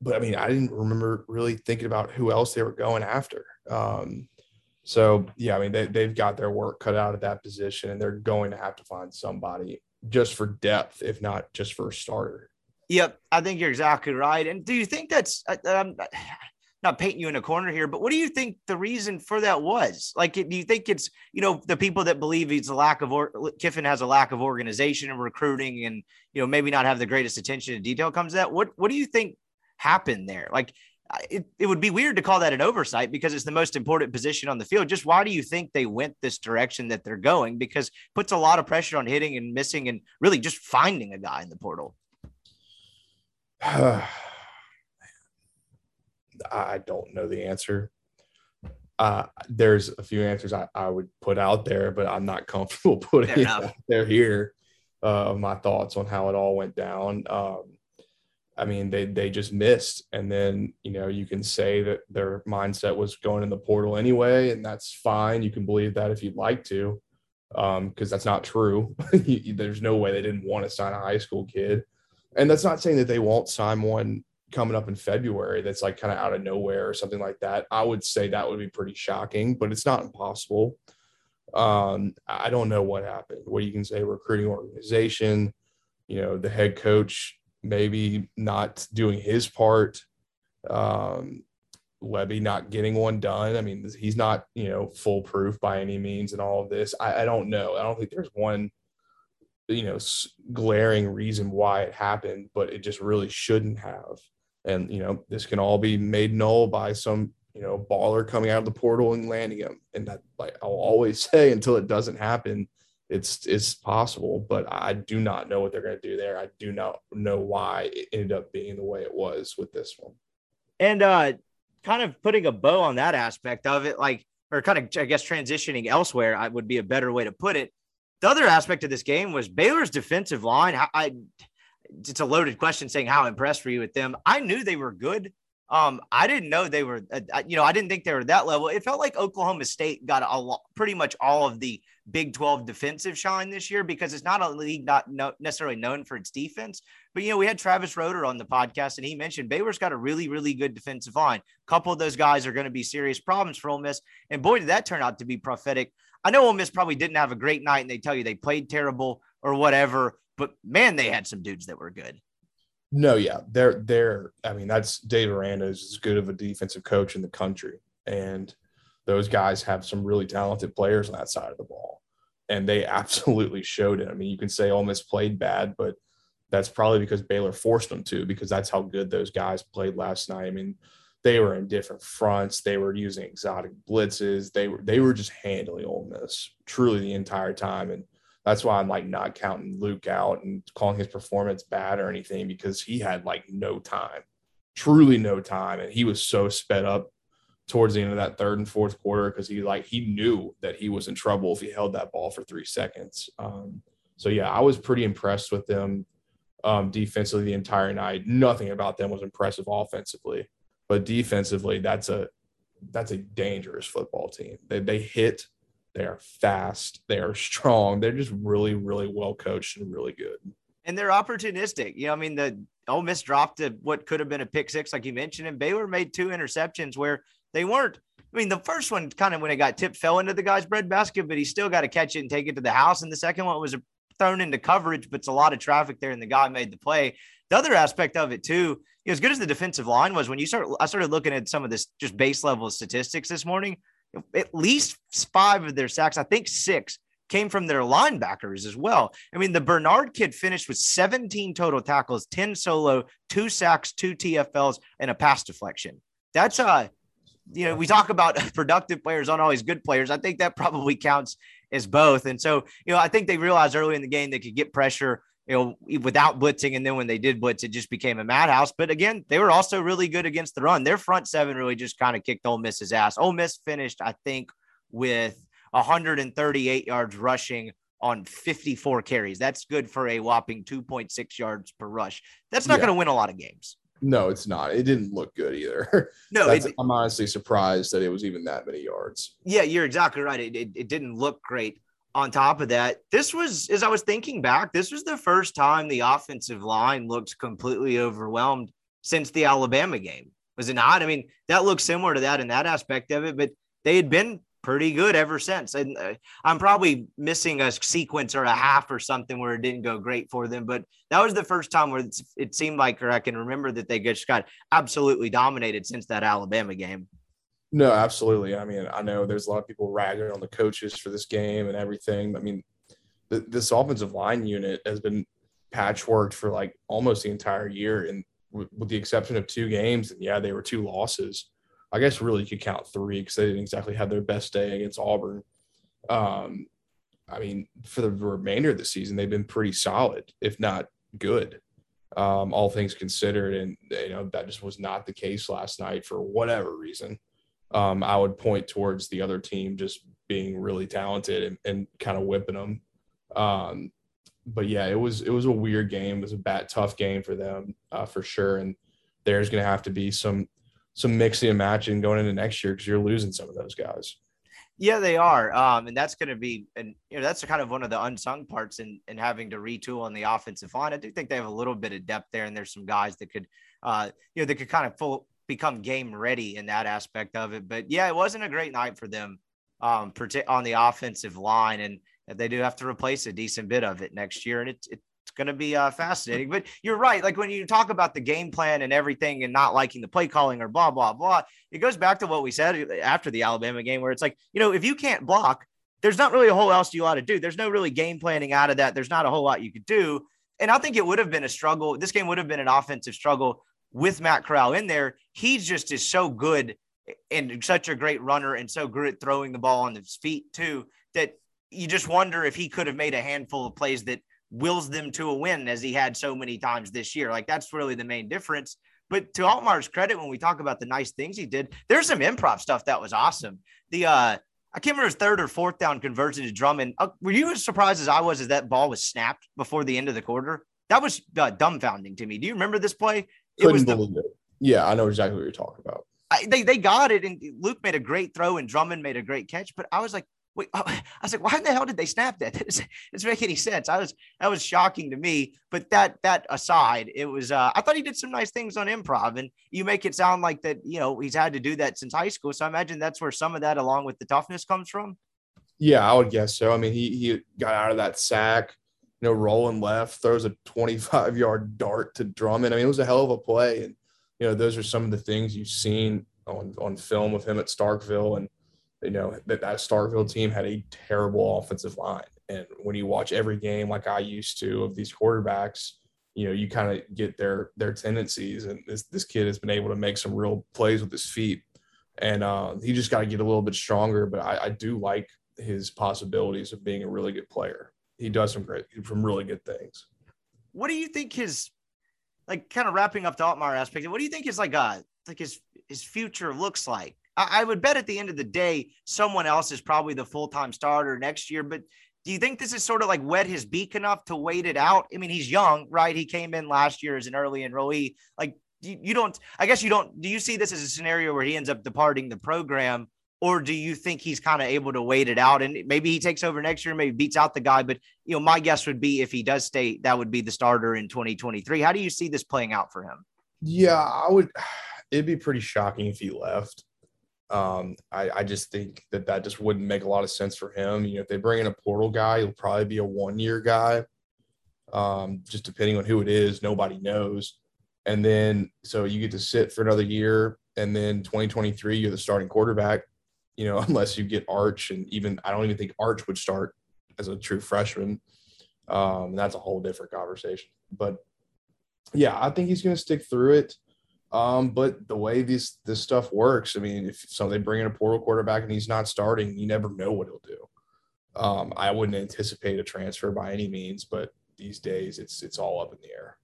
but I mean, I didn't remember really thinking about who else they were going after. Um, so yeah, I mean, they, they've got their work cut out at that position and they're going to have to find somebody just for depth, if not just for a starter. Yep. I think you're exactly right. And do you think that's, I'm not painting you in a corner here, but what do you think the reason for that was? Like, do you think it's, you know, the people that believe he's a lack of, or Kiffin has a lack of organization and recruiting and, you know, maybe not have the greatest attention to detail comes to that? What, what do you think happened there? Like, it, it would be weird to call that an oversight because it's the most important position on the field. Just why do you think they went this direction that they're going? Because puts a lot of pressure on hitting and missing and really just finding a guy in the portal. [SIGHS] [SIGHS] [SIGHS] I don't know the answer. Uh, there's a few answers I, I would put out there, but I'm not [LAUGHS] comfortable putting it out there here. Uh, my thoughts on how it all went down. Um, I mean, they they just missed, and then you know you can say that their mindset was going in the portal anyway, and that's fine. You can believe that if you'd like to, because um, that's not true. [LAUGHS] There's no way they didn't want to sign a high school kid, and that's not saying that they won't sign one coming up in February. That's like kind of out of nowhere or something like that. I would say that would be pretty shocking, but it's not impossible. Um, I don't know what happened. What you can say, recruiting organization, you know, the head coach maybe not doing his part. Um, not getting one done. I mean, he's not, you know, foolproof by any means and all of this. I, I don't know. I don't think there's one, you know, glaring reason why it happened, but it just really shouldn't have. And, you know, this can all be made null by some, you know, baller coming out of the portal and landing him. And that, like, I'll always [LAUGHS] say until it doesn't happen, it's it's possible, but I do not know what they're going to do there. I do not know why it ended up being the way it was with this one. And uh kind of putting a bow on that aspect of it, like or kind of I guess transitioning elsewhere, I would be a better way to put it. The other aspect of this game was Baylor's defensive line. I, it's a loaded question saying how impressed were you with them. I knew they were good. Um, I didn't know they were, uh, you know, I didn't think they were that level. It felt like Oklahoma State got a lot, pretty much all of the Big 12 defensive shine this year because it's not a league not no, necessarily known for its defense. But, you know, we had Travis Roeder on the podcast and he mentioned Baylor's got a really, really good defensive line. A couple of those guys are going to be serious problems for Ole Miss. And boy, did that turn out to be prophetic. I know Ole Miss probably didn't have a great night and they tell you they played terrible or whatever, but man, they had some dudes that were good. No, yeah, they're they're. I mean, that's Dave Aranda is as good of a defensive coach in the country, and those guys have some really talented players on that side of the ball, and they [LAUGHS] absolutely showed it. I mean, you can say Ole Miss played bad, but that's probably because Baylor forced them to, because that's how good those guys played last night. I mean, they were in different fronts. They were using exotic blitzes. They were they were just handling Ole Miss truly the entire time, and that's why I'm like not counting Luke out and calling his performance bad or anything because he had like no time, truly no time, and he was so sped up towards the end of that third and fourth quarter because he like he knew that he was in trouble if he held that ball for three seconds. Um, so yeah, I was pretty impressed with them um, defensively the entire night. Nothing about them was impressive offensively, but defensively, that's a that's a dangerous football team. They they hit, they are fast, they are strong. They're just really really well coached and really good. And they're opportunistic. You know, I mean, the Ole Miss dropped a, what could have been a pick six, like you mentioned, and Baylor made two interceptions where they weren't. I mean, the first one kind of when it got tipped fell into the guy's breadbasket, but he still got to catch it and take it to the house. And the second one was thrown into coverage, but it's a lot of traffic there, and the guy made the play. the other aspect of it too, you know, as good as the defensive line was, when you start, I started looking at some of this just base level statistics this morning. At least five of their sacks, I think six, came from their linebackers as well. I mean, the Bernard kid finished with 17 total tackles, 10 solo, two sacks, two TFLs, and a pass deflection. That's uh you know, we talk about [LAUGHS] productive players, aren't always good players. I think that probably counts as both. And so, you know, I think they realized early in the game they could get pressure, you know, without blitzing. And then when they did blitz, it just became a madhouse. But again, they were also really good against the run. Their front seven really just kind of kicked Ole Miss's ass. Ole Miss finished, I think, with 138 yards rushing on 54 carries. That's good for a whopping 2.6 yards per rush. That's not yeah. going to win a lot of games. No, it's not. It didn't look good either. No, [LAUGHS] it, I'm honestly surprised that it was even that many yards. Yeah, you're exactly right. It, it, it didn't look great. On top of that, this was, as I was thinking back, this was the first time the offensive line looked completely overwhelmed since the Alabama game. Was it not? I mean, that looks similar to that in that aspect of it, but they had been pretty good ever since. And uh, I'm probably missing a sequence or a half or something where it didn't go great for them. But that was the first time where it seemed like, or I can remember that they just got absolutely dominated since that Alabama game. No, absolutely. I mean, I know there's a lot of people ragging on the coaches for this game and everything. I mean, th- this offensive line unit has been patchworked for like almost the entire year, and w- with the exception of two games, and yeah, they were two losses I guess really you could count three because they didn't exactly have their best day against Auburn. Um, I mean, for the remainder of the season, they've been pretty solid, if not good, um, all things considered. And you know that just was not the case last night for whatever reason. Um, I would point towards the other team just being really talented and, and kind of whipping them. Um, but yeah, it was it was a weird game. It was a bad, tough game for them uh, for sure. And there's going to have to be some some mixing and matching going into next year because you're losing some of those guys. Yeah, they are. Um, and that's going to be, and you know, that's kind of one of the unsung parts in, in having to retool on the offensive line. I do think they have a little bit of depth there, and there's some guys that could, uh, you know, that could kind of full become game ready in that aspect of it. But yeah, it wasn't a great night for them, um, on the offensive line, and they do have to replace a decent bit of it next year. And it, it it's going to be uh, fascinating. But you're right. Like when you talk about the game plan and everything and not liking the play calling or blah, blah, blah, it goes back to what we said after the Alabama game, where it's like, you know, if you can't block, there's not really a whole else you ought to do. There's no really game planning out of that. There's not a whole lot you could do. And I think it would have been a struggle. This game would have been an offensive struggle with Matt Corral in there. He just is so good and such a great runner and so good at throwing the ball on his feet too that you just wonder if he could have made a handful of plays that wills them to a win as he had so many times this year. Like that's really the main difference. But to Altmyer's credit, when we talk about the nice things he did, there's some improv stuff that was awesome. The uh I can't remember his third or fourth down conversion to Drummond. Uh, were you as surprised as I was as that ball was snapped before the end of the quarter? That was uh, dumbfounding to me. Do you remember this play? Couldn't was the, it. Yeah, I know exactly what you're talking about. I, they they got it, and Luke made a great throw, and Drummond made a great catch. But I was like, Wait, [LAUGHS] I was like, why in the hell did they snap that? [LAUGHS] It doesn't make any sense. I was that was shocking to me. But that that aside, it was uh, I thought he did some nice things on improv, and you make it sound like that. You know, he's had to do that since high school. So I imagine that's where some of that, along with the toughness, comes from. Yeah, I would guess so. I mean, he he got out of that sack, know, rolling left, throws a 25 yard dart to Drummond. I mean, it was a hell of a play, and you know, those are some of the things you've seen on on film of him at Starkville and you know that that Starkville team had a terrible offensive line, and when you watch every game like I used to of these quarterbacks, you know you kind of get their their tendencies. And this this kid has been able to make some real plays with his feet, and uh, he just got to get a little bit stronger. But I, I do like his possibilities of being a really good player. He does some great, some really good things. What do you think his like kind of wrapping up the Altmyer aspect? What do you think his like uh like his his future looks like? I, would bet at the end of the day, someone else is probably the full time starter next year. But do you think this is sort of like wet his beak enough to wait it out? I mean, he's young, right? He came in last year as an early enrollee. Like, you, you don't, I guess you don't, do you see this as a scenario where he ends up departing the program? Or do you think he's kind of able to wait it out and maybe he takes over next year, maybe beats out the guy? But, you know, my guess would be if he does stay, that would be the starter in 2023. How do you see this playing out for him? Yeah, I would, [SIGHS] it'd be pretty shocking if he left. Um, I, I just think that that just wouldn't make a lot of sense for him. You know, if they bring in a portal guy, he'll probably be a one year guy. um, just depending on who it is. Nobody knows. And then so you get to sit for another year, and then 2023 you're the starting quarterback. You know, [LAUGHS] unless you get Arch, and even I don't even think Arch would start as a true freshman. Um, that's a whole different conversation. But yeah, I think he's going to stick through it. Um, but the way this this stuff works, I mean, if so they bring in a portal quarterback and he's not starting, you never know what he'll do. Um, I wouldn't anticipate a transfer by any means, but these days it's it's all up in the air.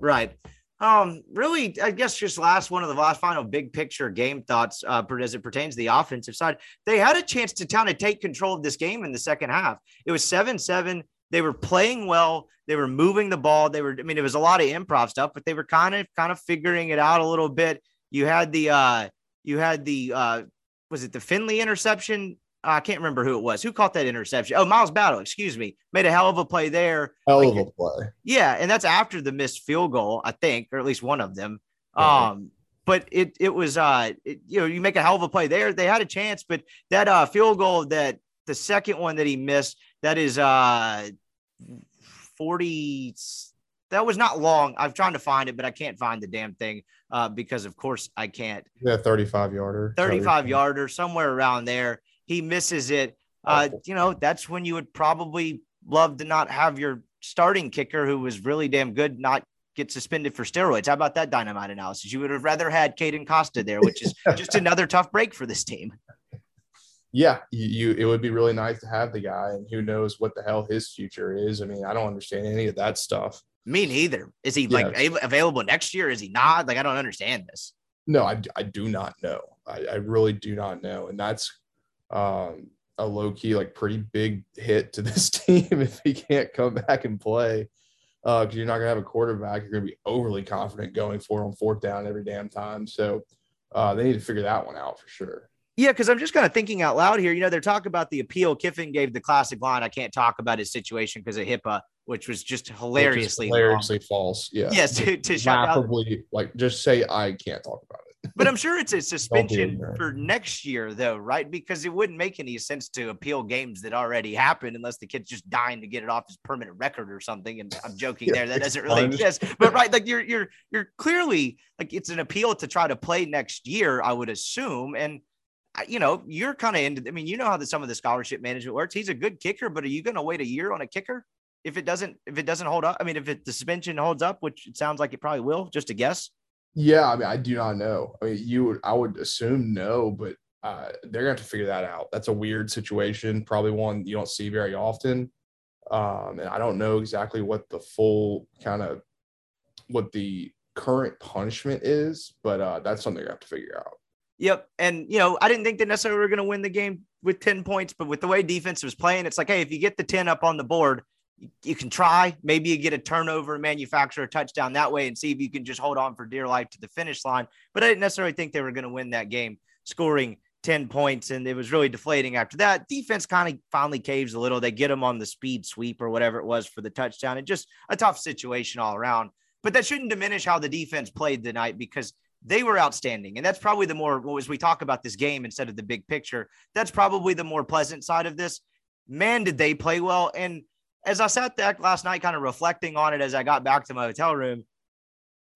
Right. Um, really, I guess just last one of the last final big picture game thoughts uh, as it pertains to the offensive side. They had a chance to kind of take control of this game in the second half. It was 7 7. They were playing well. They were moving the ball. They were, I mean, it was a lot of improv stuff, but they were kind of kind of figuring it out a little bit. You had the uh you had the uh was it the Finley interception? I can't remember who it was. Who caught that interception? Oh, Miles Battle, excuse me. Made a hell of a play there. Hell like, of a play. Yeah, and that's after the missed field goal, I think, or at least one of them. Um, but it it was uh it, you know, you make a hell of a play there. They had a chance, but that uh field goal that the second one that he missed, that is uh 40 that was not long. I'm trying to find it, but I can't find the damn thing uh, because, of course, I can't. Yeah, 35 yarder. 35 yarder, somewhere around there. He misses it. Uh, you know, that's when you would probably love to not have your starting kicker, who was really damn good, not get suspended for steroids. How about that dynamite analysis? You would have rather had Caden Costa there, which is [LAUGHS] just another tough break for this team yeah, you, you, it would be really nice to have the guy, and who knows what the hell his future is. I mean, I don't understand any of that stuff. Me neither. Is he like available next year? Is he not? Like, I don't understand this. No, I, I do not know. I, I really do not know, and that's um, a low key, like pretty big hit to [LAUGHS] this team if he can't come back and play. Uh, because uh, you're not gonna have a quarterback, you're gonna be overly confident going for on fourth down every damn time. So uh, they need to figure that one out for sure. Yeah, because I'm just kind of thinking out loud here. You know, they're talking about the appeal. Kiffin gave the classic line, I can't talk about his situation because of HIPAA, which was just hilariously hilariously false. Yeah. Yes, [LAUGHS] to, to probably like just say I can't talk about it. But I'm sure it's a [LAUGHS] suspension for next year, though, right? Because it wouldn't make any sense to appeal games that already happened unless the kid's just dying to get it off his permanent record or something. And I'm joking yeah, there; that doesn't really exist. But right, like you're you're you're clearly like it's an appeal to try to play next year, I would assume, and uh, you know, you're kind of into. I mean, you know how the, some of the scholarship management works. He's a good kicker, but are you going to wait a year on a kicker if it doesn't if it doesn't hold up? I mean, if it, the suspension holds up, which it sounds like it probably will, just a guess. Yeah, I mean, I do not know. I mean, you would I would assume no, but uh, they're to have to figure that out. That's a weird situation, probably one you don't see very often. Um, and I don't know exactly what the full kind of what the current punishment is, but uh, that's something you have to figure out. Yep. And, you know, I didn't think that necessarily we were going to win the game with 10 points, but with the way defense was playing, it's like, hey, if you get the 10 up on the board, you can try. Maybe you get a turnover, manufacture a touchdown that way, and see if you can just hold on for dear life to the finish line. But I didn't necessarily think they were going to win that game, scoring 10 points, and it was really deflating after that. Defense kind of finally caves a little. They get them on the speed sweep or whatever it was for the touchdown, and just a tough situation all around. But that shouldn't diminish how the defense played tonight because they were outstanding. And that's probably the more, as we talk about this game instead of the big picture, that's probably the more pleasant side of this. Man, did they play well. And as I sat back last night, kind of reflecting on it as I got back to my hotel room,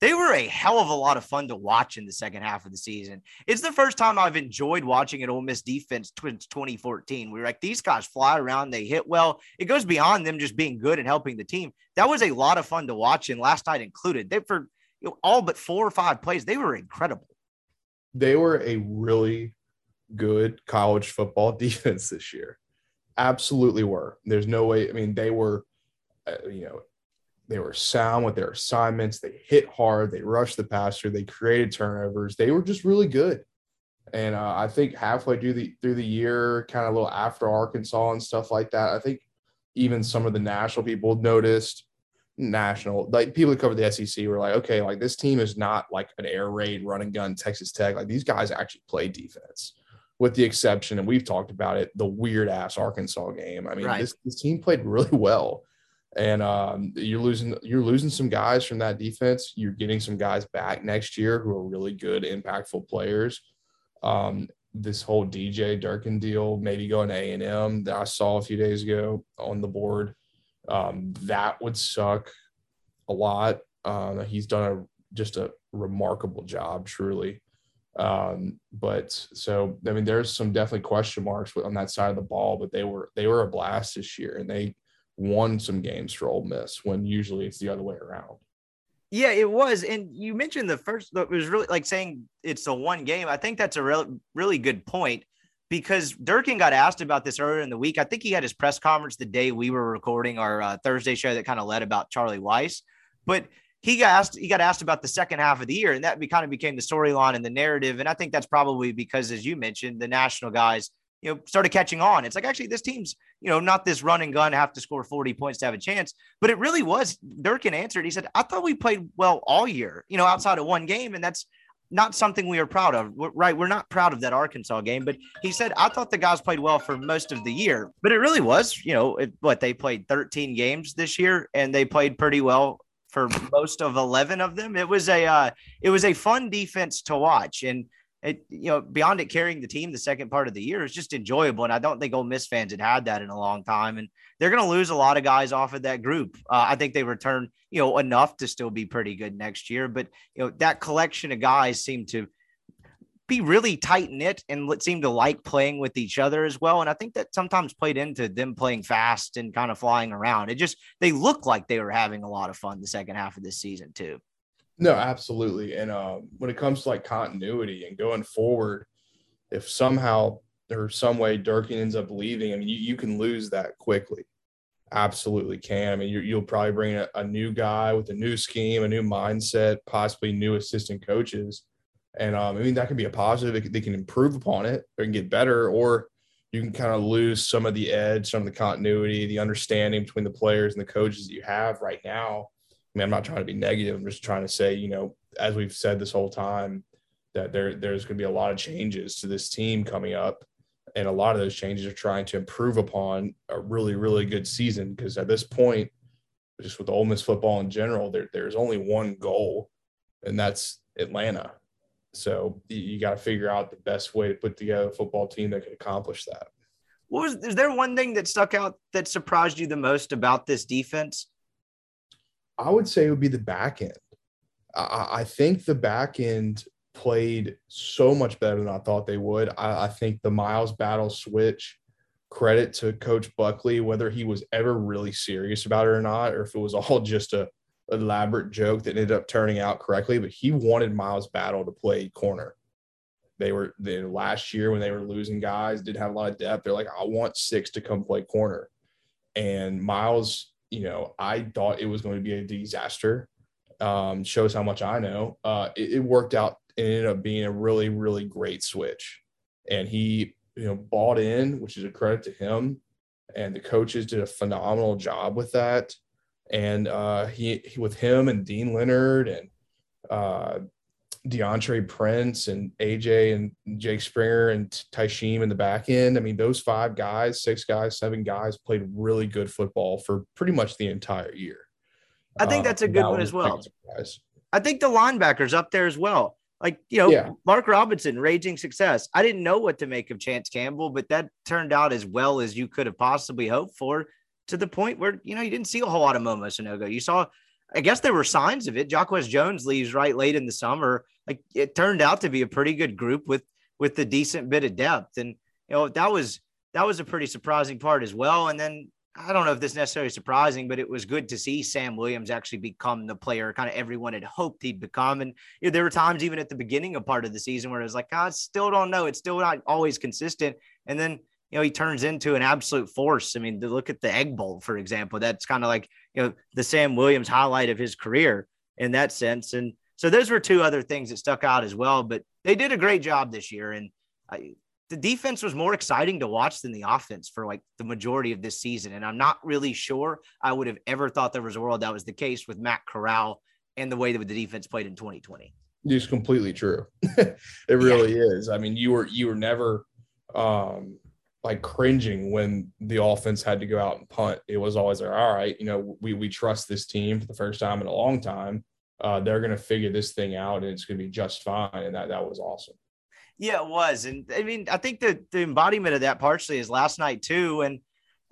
they were a hell of a lot of fun to watch in the second half of the season. It's the first time I've enjoyed watching an Ole Miss defense since 2014. We are like, these guys fly around, they hit well. It goes beyond them just being good and helping the team. That was a lot of fun to watch, and last night included. They for you know, all but four or five plays. They were incredible. They were a really good college football [LAUGHS] defense this year. Absolutely were. There's no way. I mean, they were, uh, you know, they were sound with their assignments. They hit hard. They rushed the passer. They created turnovers. They were just really good. And uh, I think halfway through the through the year, kind of a little after Arkansas and stuff like that, I think even some of the national people noticed national like people who cover the SEC were like, okay, like this team is not like an air raid running gun Texas Tech. Like these guys actually play defense, with the exception, and we've talked about it, the weird ass Arkansas game. I mean, right. this, this team played really well. And um, you're losing you're losing some guys from that defense. You're getting some guys back next year who are really good, impactful players. Um, this whole DJ Durkin deal, maybe going to A and M that I saw a few days ago on the board Um, that would suck a lot. Um, he's done a just a remarkable job, truly. Um, but so I mean, there's some definitely question marks on that side of the ball, but they were they were a blast this year, and they won some games for Ole Miss when usually it's the other way around. Yeah, it was. And you mentioned the first, it was really like saying it's a one game. I think that's a real, really good point because Durkin got asked about this earlier in the week. I think he had his press conference the day we were recording our uh, Thursday show that kind of led about Charlie Weis. But he got asked, he got asked about the second half of the year, and that be, kind of became the storyline and the narrative. And I think that's probably because, as you mentioned, the national guys you know, started catching on. It's like actually this team's, you know, not this run and gun have to score 40 points to have a chance, but it really was. Durkin answered. He said, I thought we played well all year, you know, outside of one game. And that's not something we are proud of. We're, right. We're not proud of that Arkansas game, but he said, I thought the guys played well for most of the year, but it really was, you know, it, what they played 13 games this year and they played pretty well for most of 11 of them. It was a, uh, it was a fun defense to watch. And, it, you know, beyond it carrying the team the second part of the year is just enjoyable. And I don't think Ole Miss fans had had that in a long time. And they're going to lose a lot of guys off of that group. Uh, I think they return, you know, enough to still be pretty good next year. But, you know, that collection of guys seem to be really tight knit and seem to like playing with each other as well. And I think that sometimes played into them playing fast and kind of flying around. It just, they look like they were having a lot of fun the second half of this season, too. No, absolutely. And uh, when it comes to like continuity and going forward, if somehow or some way Durkin ends up leaving, I mean, you, you can lose that quickly. Absolutely can. I mean, you will probably bring a, a, new guy with a new scheme, a new mindset, possibly new assistant coaches. And um, I mean, that can be a positive. They can improve upon it or can get better, or you can kind of lose some of the edge, some of the continuity, the understanding between the players and the coaches that you have right now I mean, I'm not trying to be negative. I'm just trying to say, you know, as we've said this whole time, that there there's going to be a lot of changes to this team coming up, and a lot of those changes are trying to improve upon a really really good season. Because at this point, just with Ole Miss football in general, there there's only one goal, and that's Atlanta. So you, got to figure out the best way to put together a football team that can accomplish that. What was is there one thing that stuck out that surprised you the most about this defense? I would say it would be the back end. I, I think the back end played so much better than I thought they would. I, I, think the Miles Battle switch, credit to Coach Buckley, whether he was ever really serious about it or not, or if it was all [LAUGHS] just a elaborate joke that ended up turning out correctly. But he wanted Miles Battle to play corner. They were the last year when they were losing guys, didn't have a lot of depth. They're like, I want six to come play corner. And Miles you know, I thought it was going to be a disaster. Um, shows how much I know. Uh, it, it, worked out and ended up being a really, really great switch. And he, you know, bought in, which is a credit to him. And the coaches did a phenomenal job with that. And uh, he, he, with him and Deane Leonard and uh, Deantre Prince and AJ and Jake Springer and Tysheem in the back end. I mean, those five guys, six guys, seven guys played really good football for pretty much the entire year. I think that's a good one as well. I think the linebackers up there as well. Like, you know, yeah. Mark Robinson, raging success. I didn't know what to make of Chance Campbell, but that turned out as well as you could have possibly hoped for to the point where, you know, you didn't see a whole lot of Momo Sanogo. You saw I guess there were signs of it. Jacquez Jones leaves right late in the summer. Like it turned out to be a pretty good group with with a decent bit of depth, and you know that was that was a pretty surprising part as well. And then I don't know if this necessarily surprising, but it was good to see Sam Williams actually become the player kind of everyone had hoped he'd become. And you know, there were times even at the beginning of part of the season where it was like, I still don't know. It's still not always consistent. And then you know, he turns into an absolute force. I mean, to look at the Egg Bowl, for example, that's kind of like, you know, the Sam Williams highlight of his career in that sense. And so those were two other things that stuck out as well. But they did a great job this year. And I, the defense was more exciting to watch than the offense for like the majority of this season. And I'm not really sure I would have ever thought there was a world that was the case with Matt Corral and the way that the defense played in 2020. It's completely true. [LAUGHS] it really yeah. is. I mean, you were you were never um like cringing when the offense had to go out and punt. It was always like, all right, you know, we we trust this team for the first time in a long time. Uh, they're going to figure this thing out and it's going to be just fine. And that that was awesome. Yeah, it was. And I mean, I think that the embodiment of that partially is last night too. And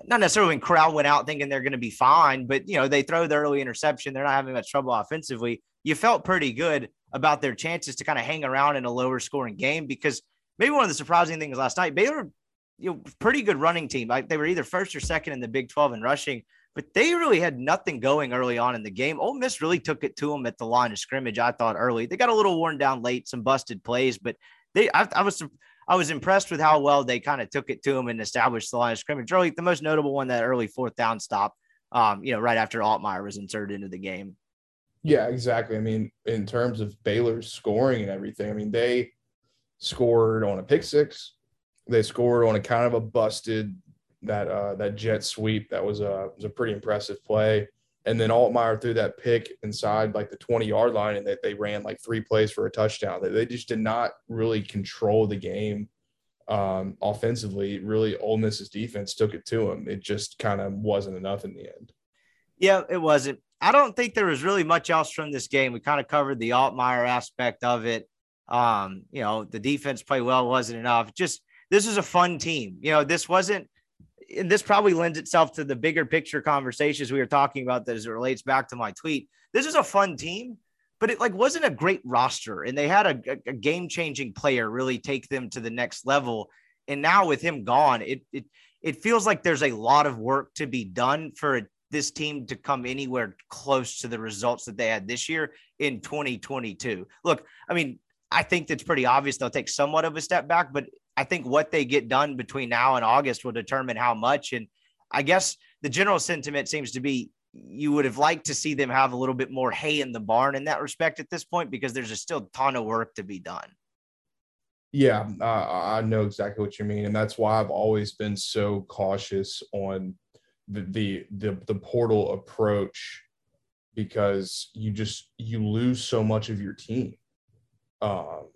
not necessarily when Corral went out thinking they're going to be fine, but you know, they throw the early interception. They're not having much trouble offensively. You felt pretty good about their chances to kind of hang around in a lower scoring game because maybe one of the surprising things last night, Baylor, you know, pretty good running team. Like they were either first or second in the Big 12 in rushing, but they really had nothing going early on in the game. Ole Miss really took it to them at the line of scrimmage. I thought early they got a little worn down late, some busted plays, but they I, I was I was impressed with how well they kind of took it to them and established the line of scrimmage. Really, the most notable one, that early fourth down stop, um, you know, right after Altmyer was inserted into the game. Yeah, exactly. I mean, in terms of Baylor's scoring and everything, I mean, they scored on a pick six. They scored on a kind of a busted that uh, that jet sweep. That was a was a pretty impressive play. And then Altmyer threw that pick inside like the 20 yard line, and that they, they ran like three plays for a touchdown. They, they just did not really control the game um, offensively. Really, Ole Miss's defense took it to them. It just kind of wasn't enough in the end. Yeah, it wasn't. I don't think there was really much else from this game. We kind of covered the Altmyer aspect of it. Um, you know, the defense play well wasn't enough. Just this is a fun team. You know, this wasn't and this probably lends itself to the bigger picture conversations we were talking about that as it relates back to my tweet. This is a fun team, but it like wasn't a great roster, and they had a, a game changing player really take them to the next level. And now with him gone, it it it feels like there's a lot of work to be done for this team to come anywhere close to the results that they had this year in 2022. Look, I mean, I think that's pretty obvious. They'll take somewhat of a step back, but I think what they get done between now and August will determine how much. And I guess the general sentiment seems to be you would have liked to see them have a little bit more hay in the barn in that respect at this point because there's a still ton of work to be done. Yeah, uh, I know exactly what you mean, and that's why I've always been so cautious on the the the, the portal approach because you just you lose so much of your team. Um,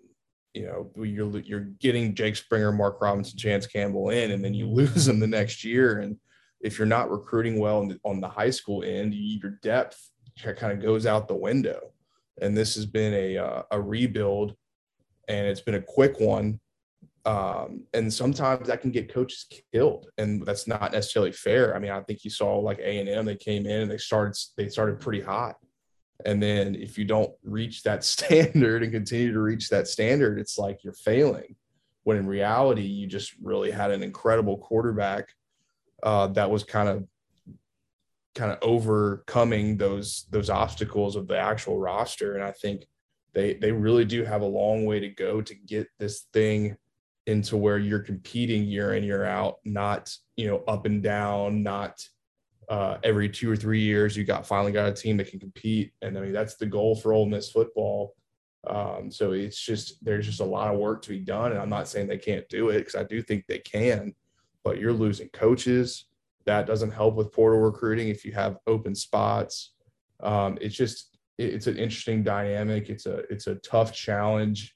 you know you're you're getting Jake Springer, Mark Robinson, Chance Campbell in, and then you [LAUGHS] lose them the next year. And if you're not recruiting well on the high school end, your depth kind of goes out the window. And this has been a uh, a rebuild, and it's been a quick one. Um, and sometimes that can get coaches killed, and that's not necessarily fair. I mean, I think you saw like A and M; they came in and they started they started pretty hot, and then if you don't reach that [LAUGHS] standard and continue to reach that standard, it's like you're failing. When in reality, you just really had an incredible quarterback uh, that was kind of kind of overcoming those those obstacles of the actual roster. And I think they they really do have a long way to go to get this thing into where you're competing year in year out, not you know up and down, not uh, every two or three years, you got finally got a team that can compete, and I mean that's the goal for Ole Miss football. Um, so it's just there's just a lot of work to be done, and I'm not saying they can't do it because I do think they can, but you're losing coaches. That doesn't help with portal recruiting if you have open spots. Um, it's just it's an interesting dynamic. It's a it's a tough challenge,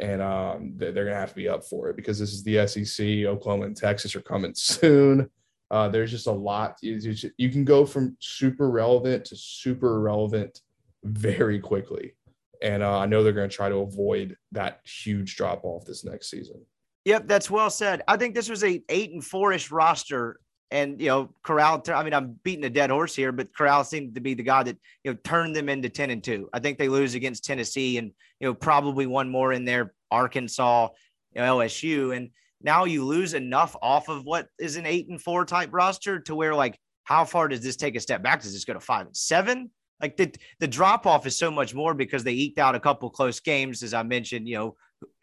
and um, they're going to have to be up for it because this is the SEC. Oklahoma and Texas are coming [LAUGHS] soon. Uh, there's just a lot. You can go from super relevant to super irrelevant very quickly. And uh, I know they're going to try to avoid that huge drop off this next season. Yep, that's well said. I think this was a eight and four ish roster, and you know Corral. I mean, I'm beating a dead horse here, but Corral seemed to be the guy that you know turned them into ten and two. I think they lose against Tennessee, and you know probably one more in there, Arkansas, you know, LSU, and now you lose enough off of what is an eight and four type roster to where like how far does this take a step back? Does this go to five and seven? Like the the drop off is so much more because they eked out a couple close games, as I mentioned. You know,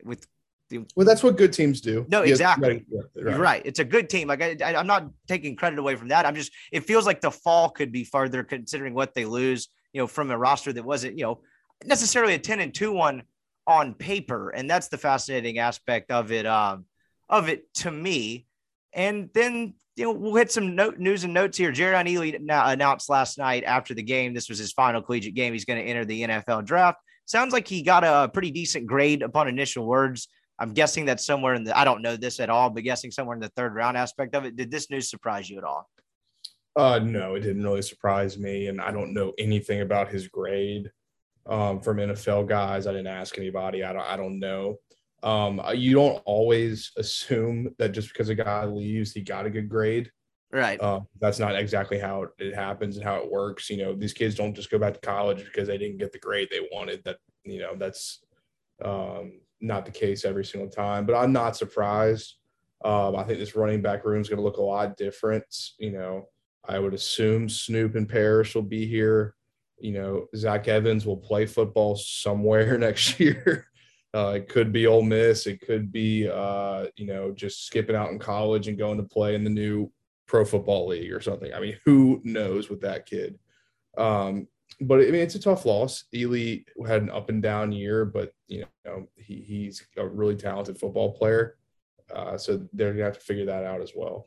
with the, well, that's what good teams do. No, exactly. Right, right. Right. It's a good team. Like I, I'm not taking credit away from that. I'm just. It feels like the fall could be further considering what they lose. You know, from a roster that wasn't you know necessarily a ten and two one on paper, and that's the fascinating aspect of it. Um, of it to me. And then you know we'll hit some note, news and notes here. Jerrion Ealy now announced last night after the game. This was his final collegiate game. He's going to enter the NFL draft. Sounds like he got a pretty decent grade upon initial words. I'm guessing that's somewhere in the I don't know this at all, but guessing somewhere in the third round aspect of it. Did this news surprise you at all? Uh, no, it didn't really surprise me, and I don't know anything about his grade um, from NFL guys. I didn't ask anybody. I don't. I don't know. Um, you don't always assume that just because a guy leaves, he got a good grade. Right. Uh, that's not exactly how it happens and how it works. You know, these kids don't just go back to college because they didn't get the grade they wanted. That you know, that's um, not the case every single time. But I'm not surprised. Um, I think this running back room is going to look a lot different. You know, I would assume Snoop and Parrish will be here. You know, Zach Evans will play football somewhere [LAUGHS] next year. Uh, it could be Ole Miss. It could be, uh, you know, just skipping out in college and going to play in the new Pro Football League or something. I mean, who knows with that kid? Um, but I mean, it's a tough loss. Ealy had an up and down year, but you know, he, he's a really talented football player. Uh, so they're gonna have to figure that out as well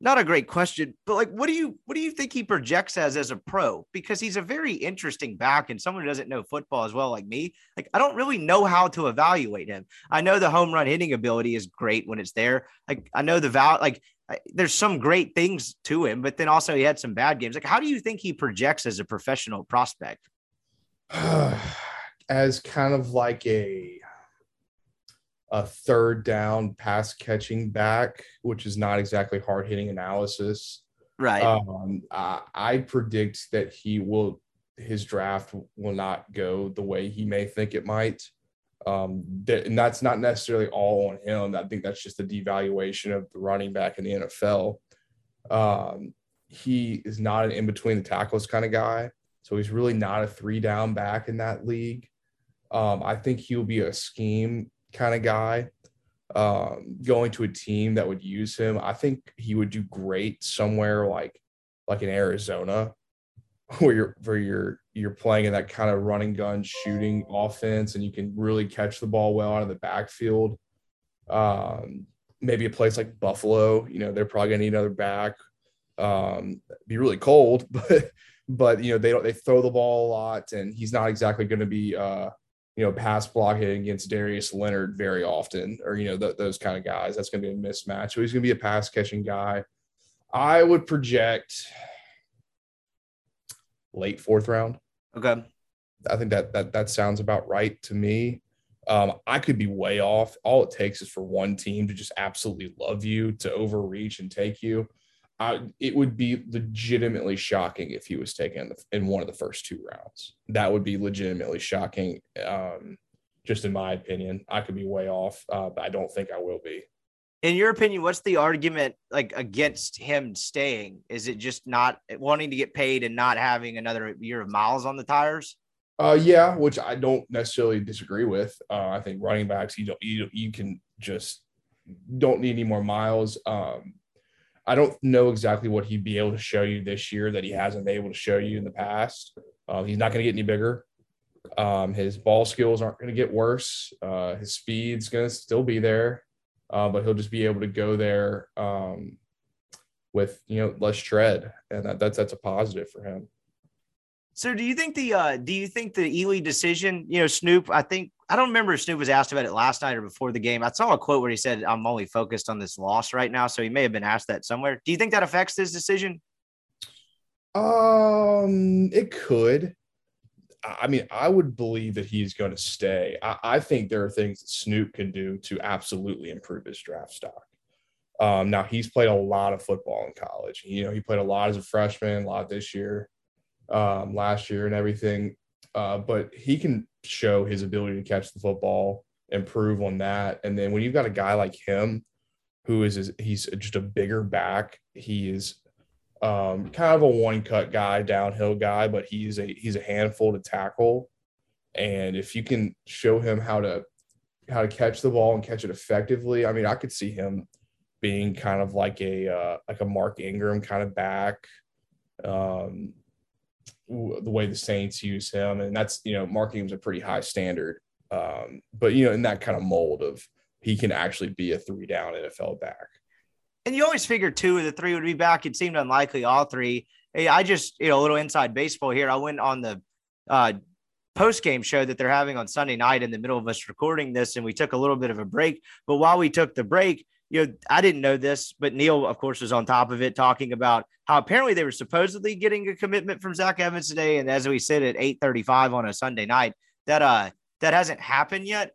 not a great question, but like, what do you what do you think he projects as as a pro? Because he's a very interesting back, and someone who doesn't know football as well, like me, like I don't really know how to evaluate him. I know the home run hitting ability is great when it's there. Like I know the val, like I, there's some great things to him, but then also he had some bad games. Like, how do you think he projects as a professional prospect? [SIGHS] as kind of like a a third down pass catching back, which is not exactly hard hitting analysis. Right. Um, I, I predict that he will, his draft will not go the way he may think it might. Um, that, and that's not necessarily all on him. I think that's just a devaluation of the running back in the NFL. Um, he is not an in between the tackles kind of guy. So he's really not a three down back in that league. Um, I think he'll be a scheme kind of guy. Um, going to a team that would use him, I think he would do great somewhere like like in Arizona, [LAUGHS] where you're where you're you're playing in that kind of running gun shooting offense, and you can really catch the ball well out of the backfield. Um, maybe a place like Buffalo, you know, they're probably gonna need another back. Um, be really cold, [LAUGHS] but but you know they don't they throw the ball a lot, and he's not exactly going to be uh, you know, pass blocking against Darius Leonard very often, or, you know, th- those kind of guys. That's going to be a mismatch. So he's going to be a pass catching guy. I would project late fourth round. Okay. I think that that that sounds about right to me. Um, I could be way off. All it takes is for one team to just absolutely love you, to overreach and take you. I, it would be legitimately shocking if he was taken in, the, in, one of the first two rounds. That would be legitimately shocking, um, just in my opinion. I could be way off, uh, but I don't think I will be. In your opinion, what's the argument like against him staying? Is it just not wanting to get paid and not having another year of miles on the tires? Uh, yeah, which I don't necessarily disagree with. Uh, I think running backs, you don't, you, you can just don't need any more miles. Um, I don't know exactly what he'd be able to show you this year that he hasn't been able to show you in the past. Uh, he's not going to get any bigger. Um, his ball skills aren't going to get worse. Uh, his speed's going to still be there, uh, but he'll just be able to go there um, with you know less tread, and that, that's that's a positive for him. So, do you think the uh, do you think the Ealy decision? You know, Snoop. I think I don't remember if Snoop was asked about it last night or before the game. I saw a quote where he said, I'm only focused on this loss right now. So he may have been asked that somewhere. Do you think that affects his decision? Um, it could. I mean, I would believe that he's going to stay. I, I, think there are things that Snoop can do to absolutely improve his draft stock. Um, now he's played a lot of football in college. You know, he played a lot as a freshman, a lot this year, um, last year, and everything. Uh, but he can show his ability to catch the football, improve on that. And then when you've got a guy like him, who is he's just a bigger back, he is um, kind of a one cut guy, downhill guy, but he's a he's a handful to tackle. And if you can show him how to how to catch the ball and catch it effectively, I mean, I could see him being kind of like a uh, like a Mark Ingram kind of back. Um, the way the Saints use him, and that's you know Mark Ingram's a pretty high standard, um, but you know in that kind of mold of he can actually be a three down NFL back. And you always figured two of the three would be back. It seemed unlikely all three. Hey, I just you know a little inside baseball here. I went on the uh, post game show that they're having on Sunday night in the middle of us recording this, and we took a little bit of a break. But while we took the break, you know, I didn't know this, but Neil, of course, was on top of it, talking about how apparently they were supposedly getting a commitment from Zach Evans today. And as we said at 8:35 on a Sunday night, that uh that hasn't happened yet.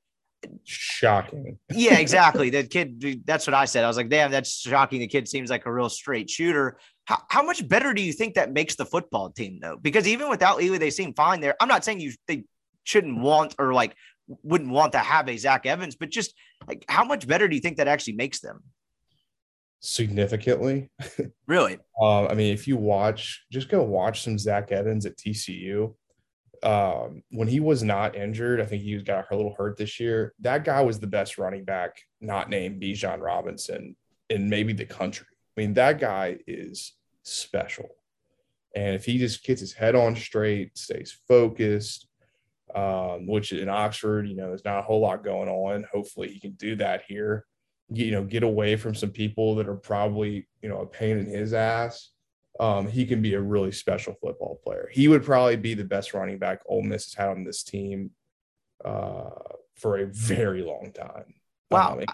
shocking. yeah, [LAUGHS] exactly. The kid, that's what I said. I was like, damn, that's shocking. The kid seems like a real straight shooter. How, how much better do you think that makes the football team, though? Because even without Ealy, they seem fine there. I'm not saying you they shouldn't want or like wouldn't want to have a Zach Evans, but just like how much better do you think that actually makes them? Significantly. [LAUGHS] Really? Um, I mean, if you watch, just go watch some Zach Evans at TCU. Um, when he was not injured, I think he got a little hurt this year. That guy was the best running back, not named Bijan Robinson, in maybe the country. I mean, that guy is special. And if he just gets his head on straight, stays focused, um, which in Oxford, you know, there's not a whole lot going on. Hopefully, he can do that here. You know, get away from some people that are probably, you know, a pain in his ass. Um, he can be a really special football player. He would probably be the best running back Ole Miss has had on this team uh, for a very long time. Wow. Um,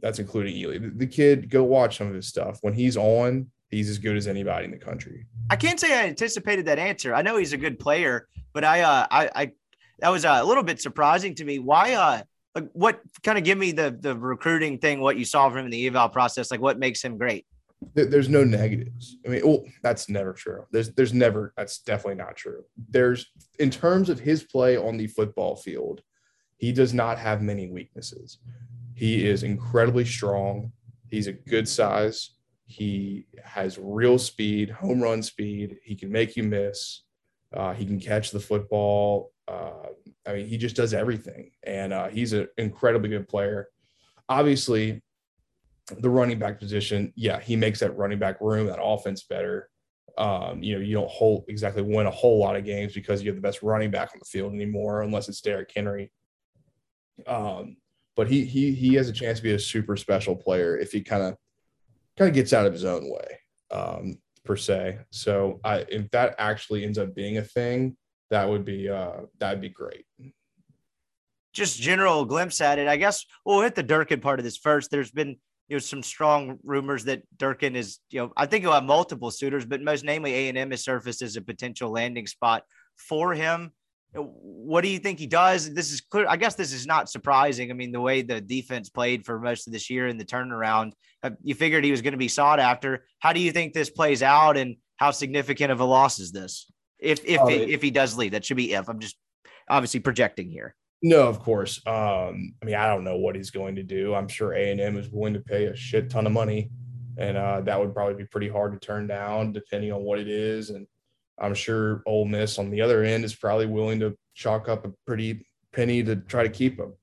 that's including Ealy. The, the kid, go watch some of his stuff. When he's on, he's as good as anybody in the country. I can't say I anticipated that answer. I know he's a good player, but I, uh, I, I that was uh, a little bit surprising to me. Why, uh, like what kind of give me the the recruiting thing, what you saw from him in the eval process, like what makes him great? There's no negatives. I mean, well, that's never true. There's there's never that's definitely not true. There's in terms of his play on the football field, he does not have many weaknesses. He is incredibly strong. He's a good size. He has real speed, home run speed. He can make you miss. Uh, he can catch the football. Uh, I mean, he just does everything, and uh, he's an incredibly good player. Obviously, the running back position, yeah, he makes that running back room, that offense better. Um, you know, you don't hold exactly win a whole lot of games because you have the best running back on the field anymore, unless it's Derrick Henry. Um, but he he he has a chance to be a super special player if he kind of kind of gets out of his own way, um, per se. So I if that actually ends up being a thing, that would be uh that'd be great. Just general glimpse at it. I guess we'll hit the Durkin part of this first. There's been you know some strong rumors that Durkin is you know I think he'll have multiple suitors, but most namely A and M has surfaced as a potential landing spot for him. What do you think he does? This is clear. I guess this is not surprising. I mean, the way the defense played for most of this year in the turnaround, uh, you figured he was going to be sought after. How do you think this plays out, and how significant of a loss is this? If if Oh, it- if he does leave, that should be if. I'm just obviously projecting here. No, of course. Um, I mean, I don't know what he's going to do. I'm sure A and M is willing to pay a shit ton of money, and uh, that would probably be pretty hard to turn down, depending on what it is. And I'm sure Ole Miss on the other end is probably willing to chalk up a pretty penny to try to keep him.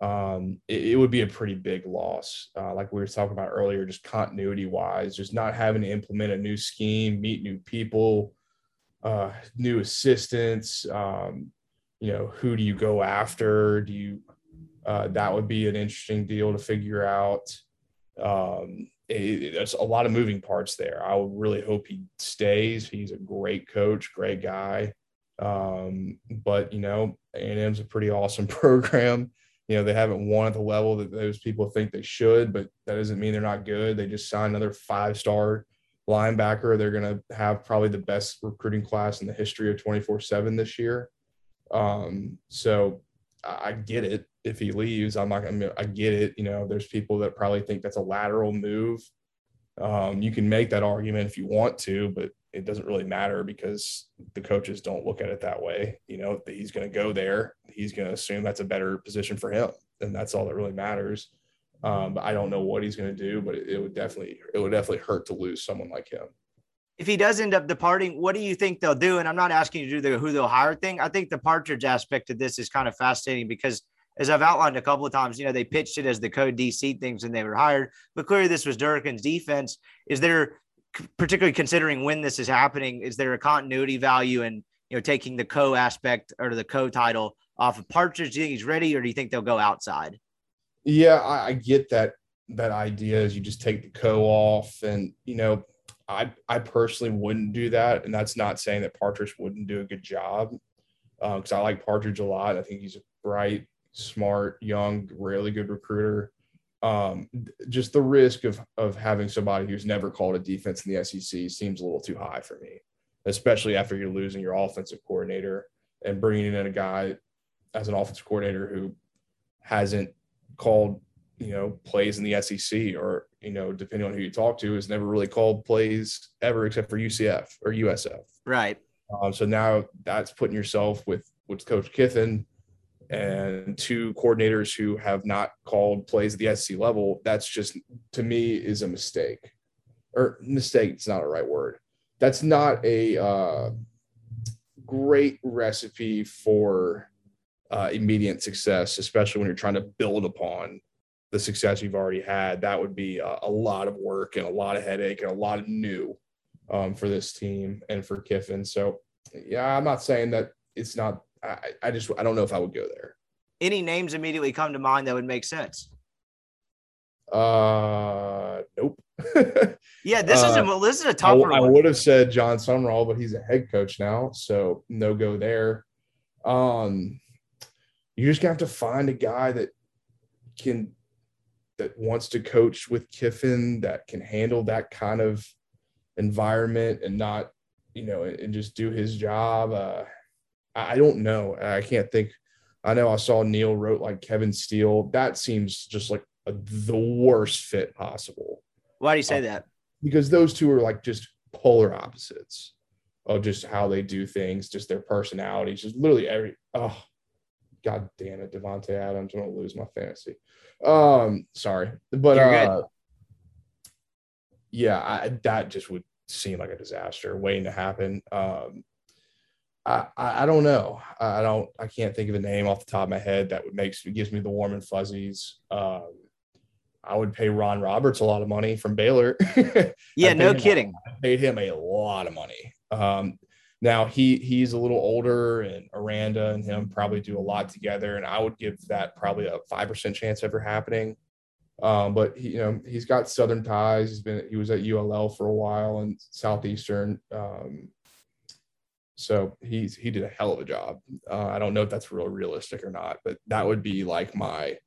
Um, it, it would be a pretty big loss, uh, like we were talking about earlier, just continuity wise, just not having to implement a new scheme, meet new people, uh, new assistants. Um, you know, who do you go after? Do you, uh, that would be an interesting deal to figure out. Um, it, there's a lot of moving parts there. I really hope he stays. He's a great coach, great guy. Um, but you know, A&M's a pretty awesome [LAUGHS] program. You know, they haven't won at the level that those people think they should, but that doesn't mean they're not good. They just signed another five-star linebacker. They're going to have probably the best recruiting class in the history of 24/7 this year. Um, so I get it. If he leaves, I'm not gonna. I get it. You know, there's people that probably think that's a lateral move. Um, you can make that argument if you want to, but it doesn't really matter because the coaches don't look at it that way. You know, he's going to go there. He's going to assume that's a better position for him, and that's all that really matters. Um, but I don't know what he's going to do, but it, it would definitely it would definitely hurt to lose someone like him. if he does end up departing, what do you think they'll do? And I'm not asking you to do the who they'll hire thing. I think the partridge aspect of this is kind of fascinating because, as I've outlined a couple of times, you know, they pitched it as the code DC things and they were hired, but clearly this was Durkin's defense. Is there, particularly considering when this is happening, is there a continuity value in, you know, taking the co aspect or the co title off of Partridge? Do you think he's ready or do you think they'll go outside? Yeah, I, I get that that idea is you just take the co off and you know I I personally wouldn't do that and that's not saying that Partridge wouldn't do a good job uh, because I like Partridge a lot. I think he's a bright, smart, young, really good recruiter. Um, just the risk of of having somebody who's never called a defense in the SEC seems a little too high for me, especially after you're losing your offensive coordinator and bringing in a guy as an offensive coordinator who hasn't called, you know, plays in the SEC or, you know, depending on who you talk to, has never really called plays ever except for UCF or USF. Right. Um, so now that's putting yourself with with Coach Kiffin and two coordinators who have not called plays at the SC level. That's just to me is a mistake, or mistake. It's not a right word. That's not a uh, great recipe for uh, immediate success, especially when you're trying to build upon the success you've already had. That would be a, a lot of work and a lot of headache and a lot of new um, for this team and for Kiffin. So, yeah, I'm not saying that it's not. I, I just I don't know if I would go there. Any names immediately come to mind that would make sense? Uh, nope. [LAUGHS] yeah, this is a uh, this is a I, tougher I one. would have said Jon Sumrall, but he's a head coach now, so no go there. Um, you just gonna have to find a guy that can that wants to coach with Kiffin that can handle that kind of environment and not, you know, and, and just do his job. Uh, I, don't know. I can't think. I know I saw Neil wrote like Kevin Steele. That seems just like a, the worst fit possible Why do you say that? because those two are like just polar opposites of just how they do things, just their personalities, just literally every oh god damn it, Davante Adams, I'm gonna lose my fantasy. Um sorry. But uh yeah, I, that just would seem like a disaster waiting to happen. Um I, I don't know. I I don't. I can't think of a name off the top of my head that would makes gives me the warm and fuzzies. Um, I would pay Ron Roberts a lot of money from Baylor. [LAUGHS] Yeah, no kidding. I paid him a lot of money. Um, now he he's a little older, and Aranda and him probably do a lot together, and I would give that probably a five percent chance ever happening. Um, but he, you know, he's got Southern ties. He's been he was at ULL for a while and Southeastern. Um, so he's he did a hell of a job. Uh, I don't know if that's real realistic or not, but that would be like my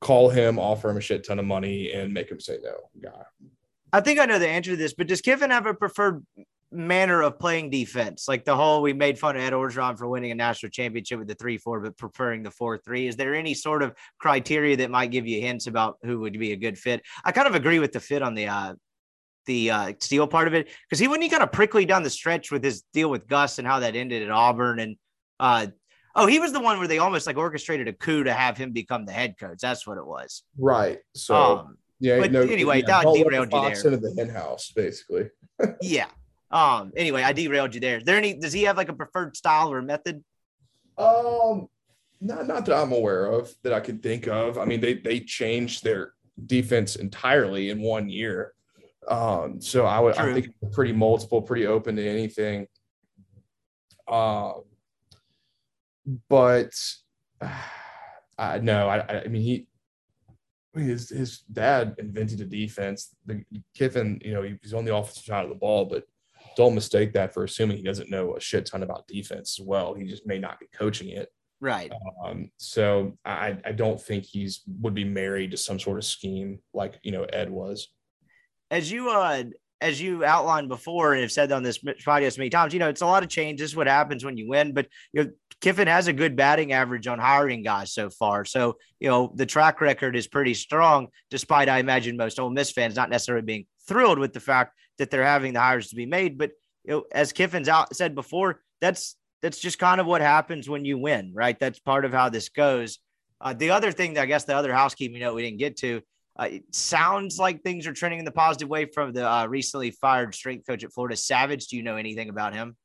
call him, offer him a shit ton of money, and make him say no guy. I think I know the answer to this, but does Kiffin have a preferred manner of playing defense? Like the whole we made fun of Ed Orgeron for winning a national championship with the three four, but preferring the four three. Is there any sort of criteria that might give you hints about who would be a good fit? I kind of agree with the fit on the uh the uh Steele part of it because he wasn't he kind of prickly down the stretch with his deal with Gus and how that ended at Auburn and uh oh he was the one where they almost like orchestrated a coup to have him become the head coach. That's what it was. Right. So um yeah. but anyway, that don't let the derailed you there. Into the hen house, basically. [LAUGHS] yeah. Um. Anyway, I derailed you there. Is there any? Does he have like a preferred style or method? Um, not not that I'm aware of that I could think of. I mean, they they changed their defense entirely in one year. Um, so I would I think pretty multiple, pretty open to anything. Um, but [SIGHS] I no, I I- I mean he his his dad invented a defense. The Kiffin, you know, he's on the offensive side of the ball, but don't mistake that for assuming he doesn't know a shit ton about defense as well. He just may not be coaching it. Right. Um, so I, I don't think he's would be married to some sort of scheme like you know Ed was. As you uh as you outlined before and have said on this podcast many times, you know, it's a lot of change. This is what happens when you win. But you know, Kiffin has a good batting average on hiring guys so far. So, you know, the track record is pretty strong, despite I imagine most Ole Miss fans not necessarily being thrilled with the fact that they're having the hires to be made. But you know, as Kiffin's out said before, that's that's just kind of what happens when you win, right? That's part of how this goes. Uh, the other thing that I guess the other housekeeping note we didn't get to, uh, it sounds like things are trending in the positive way from the uh, recently fired strength coach at Florida, Savage. Do you know anything about him?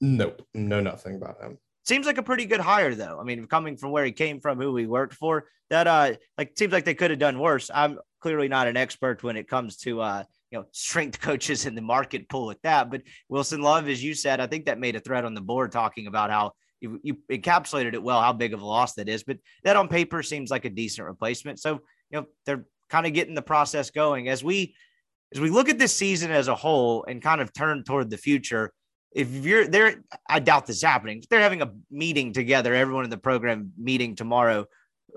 Nope, know nothing about him. Seems like a pretty good hire, though. I mean, coming from where he came from, who he worked for, that uh, like seems like they could have done worse. I'm clearly not an expert when it comes to uh, you know, strength coaches in the market pool at that. But Wilson Love, as you said, I think that made a thread on the board talking about how you, you encapsulated it well, how big of a loss that is. But that on paper seems like a decent replacement. So you know, they're kind of getting the process going as we as we look at this season as a whole and kind of turn toward the future. If you're there, I doubt this is happening. They're having a meeting together, everyone in the program meeting tomorrow.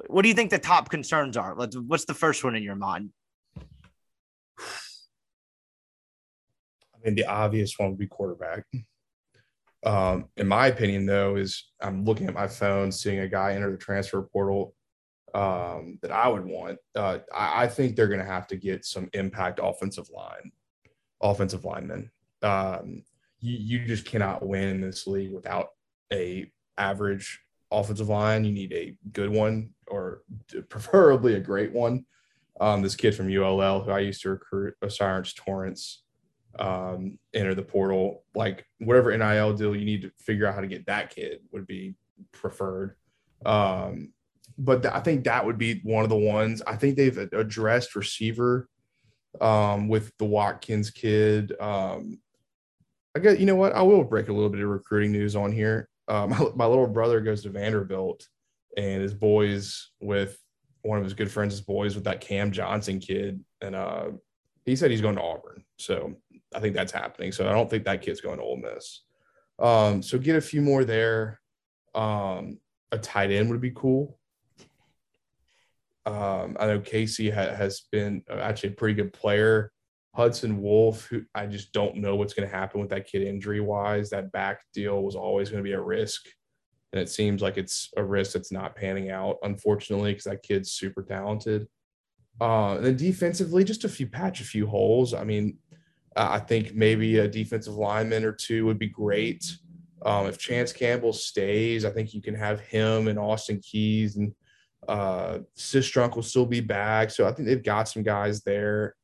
What do you think the top concerns are? What's the first one in your mind? I mean, the obvious one would be quarterback. Um, in my opinion, though, is I'm looking at my phone, seeing a guy enter the transfer portal um, that I would want. Uh, I, I, think they're going to have to get some impact offensive line, offensive linemen. Um, you, you just cannot win in this league without a average offensive line. You need a good one, or preferably a great one. Um, this kid from ULL who I used to recruit, O'Cyrus Torrence, um, enter the portal. Like whatever NIL deal you need to figure out how to get that kid would be preferred. Um, but th- I think that would be one of the ones. I think they've addressed receiver um, with the Watkins kid. Um, I guess you know what? I will break a little bit of recruiting news on here. Uh, [LAUGHS] my, my little brother goes to Vanderbilt, and his boys with one of his good friends' boys with that Cam Johnson kid, and uh, he said he's going to Auburn. So I think that's happening. So I don't think that kid's going to Ole Miss. Um, so get a few more there. Um, a tight end would be cool. Um, I know Casey ha- has been actually a pretty good player. Hudson Wolfe, who I just don't know what's going to happen with that kid injury wise. That back deal was always going to be a risk. And it seems like it's a risk that's not panning out, unfortunately, because that kid's super talented. Uh, and then defensively, just a few patch a few holes. I mean, I think maybe a defensive lineman or two would be great. Um, if Chance Campbell stays, I think you can have him and Austin Keys and uh, Sistrunk will still be back. So I think they've got some guys there.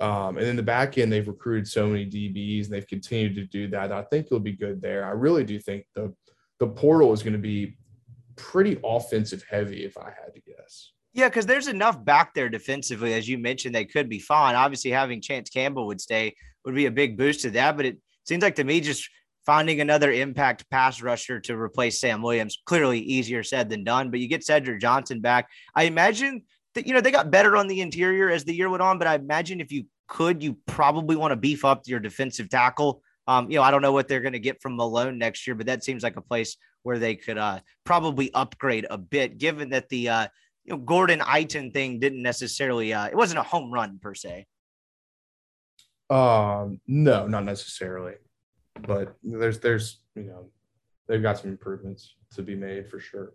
Um, and in the back end, they've recruited so many DBs and they've continued to do that. I think it'll be good there. I really do think the the portal is going to be pretty offensive heavy, if I had to guess. Yeah, because there's enough back there defensively, as you mentioned, they could be fine. Obviously, having Chance Campbell would stay would be a big boost to that. But it seems like to me, just finding another impact pass rusher to replace Sam Williams, clearly easier said than done. But you get Cedric Johnson back. I imagine that, you know, they got better on the interior as the year went on, but I imagine if you could, you probably want to beef up your defensive tackle. Um, you know, I don't know what they're going to get from Malone next year, but that seems like a place where they could uh, probably upgrade a bit, given that the uh, you know Gordon Iton thing didn't necessarily uh, it wasn't a home run per se. Um, no, not necessarily, but there's there's you know they've got some improvements to be made for sure.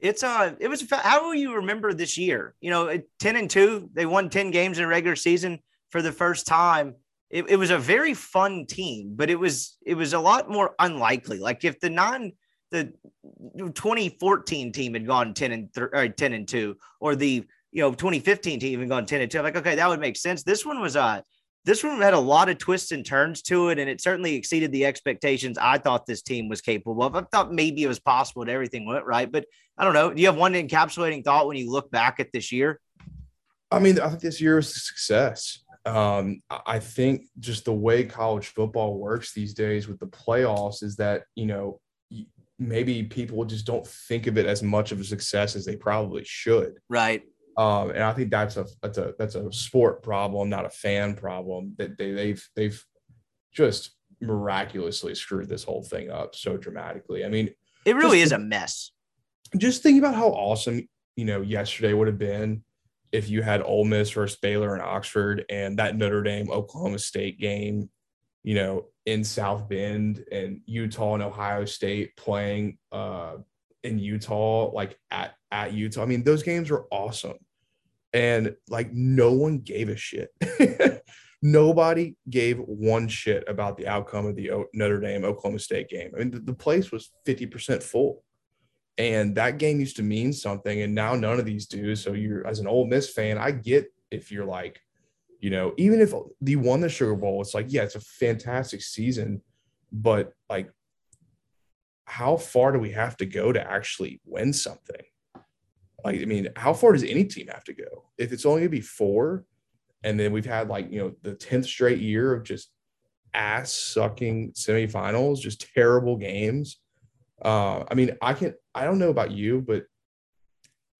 It's uh, it was how will you remember this year? You know, ten and two, they won ten games in regular season for the first time. It, it was a very fun team, but it was it was a lot more unlikely. Like if the non the 2014 team had gone 10 and th- or 10 and 2 or the you know 2015 team had gone 10 and 2 I'm like okay that would make sense this one was uh this one had a lot of twists and turns to it, and it certainly exceeded the expectations I thought this team was capable of. I thought maybe it was possible that everything went right, but I don't know. Do you have one encapsulating thought when you look back at this year? I mean, I think this year was a success. Um, I think just the way college football works these days with the playoffs is that, you know, maybe people just don't think of it as much of a success as they probably should. Right. Um, and I think that's a that's a that's a sport problem, not a fan problem. That they, they've they've just miraculously screwed this whole thing up so dramatically. I mean, it really is a mess. Just think about how awesome you know yesterday would have been if you had Ole Miss versus Baylor and Oxford and that Notre Dame Oklahoma State game, you know, in South Bend and Utah and Ohio State playing uh, in Utah, like at at Utah. I mean, those games were awesome and like no one gave a shit. [LAUGHS] Nobody gave one shit about the outcome of the Notre Dame Oklahoma State game. I mean, the, the place was 50% full. And that game used to mean something. And now none of these do. So you're as an Ole Miss fan, I get if you're like, you know, even if they won the Sugar Bowl, it's like, yeah, it's a fantastic season, but like, how far do we have to go to actually win something? Like, I mean, how far does any team have to go? If it's only gonna be four, and then we've had like you know the tenth straight year of just ass sucking semifinals, just terrible games. Uh, I mean, I can I don't know about you, but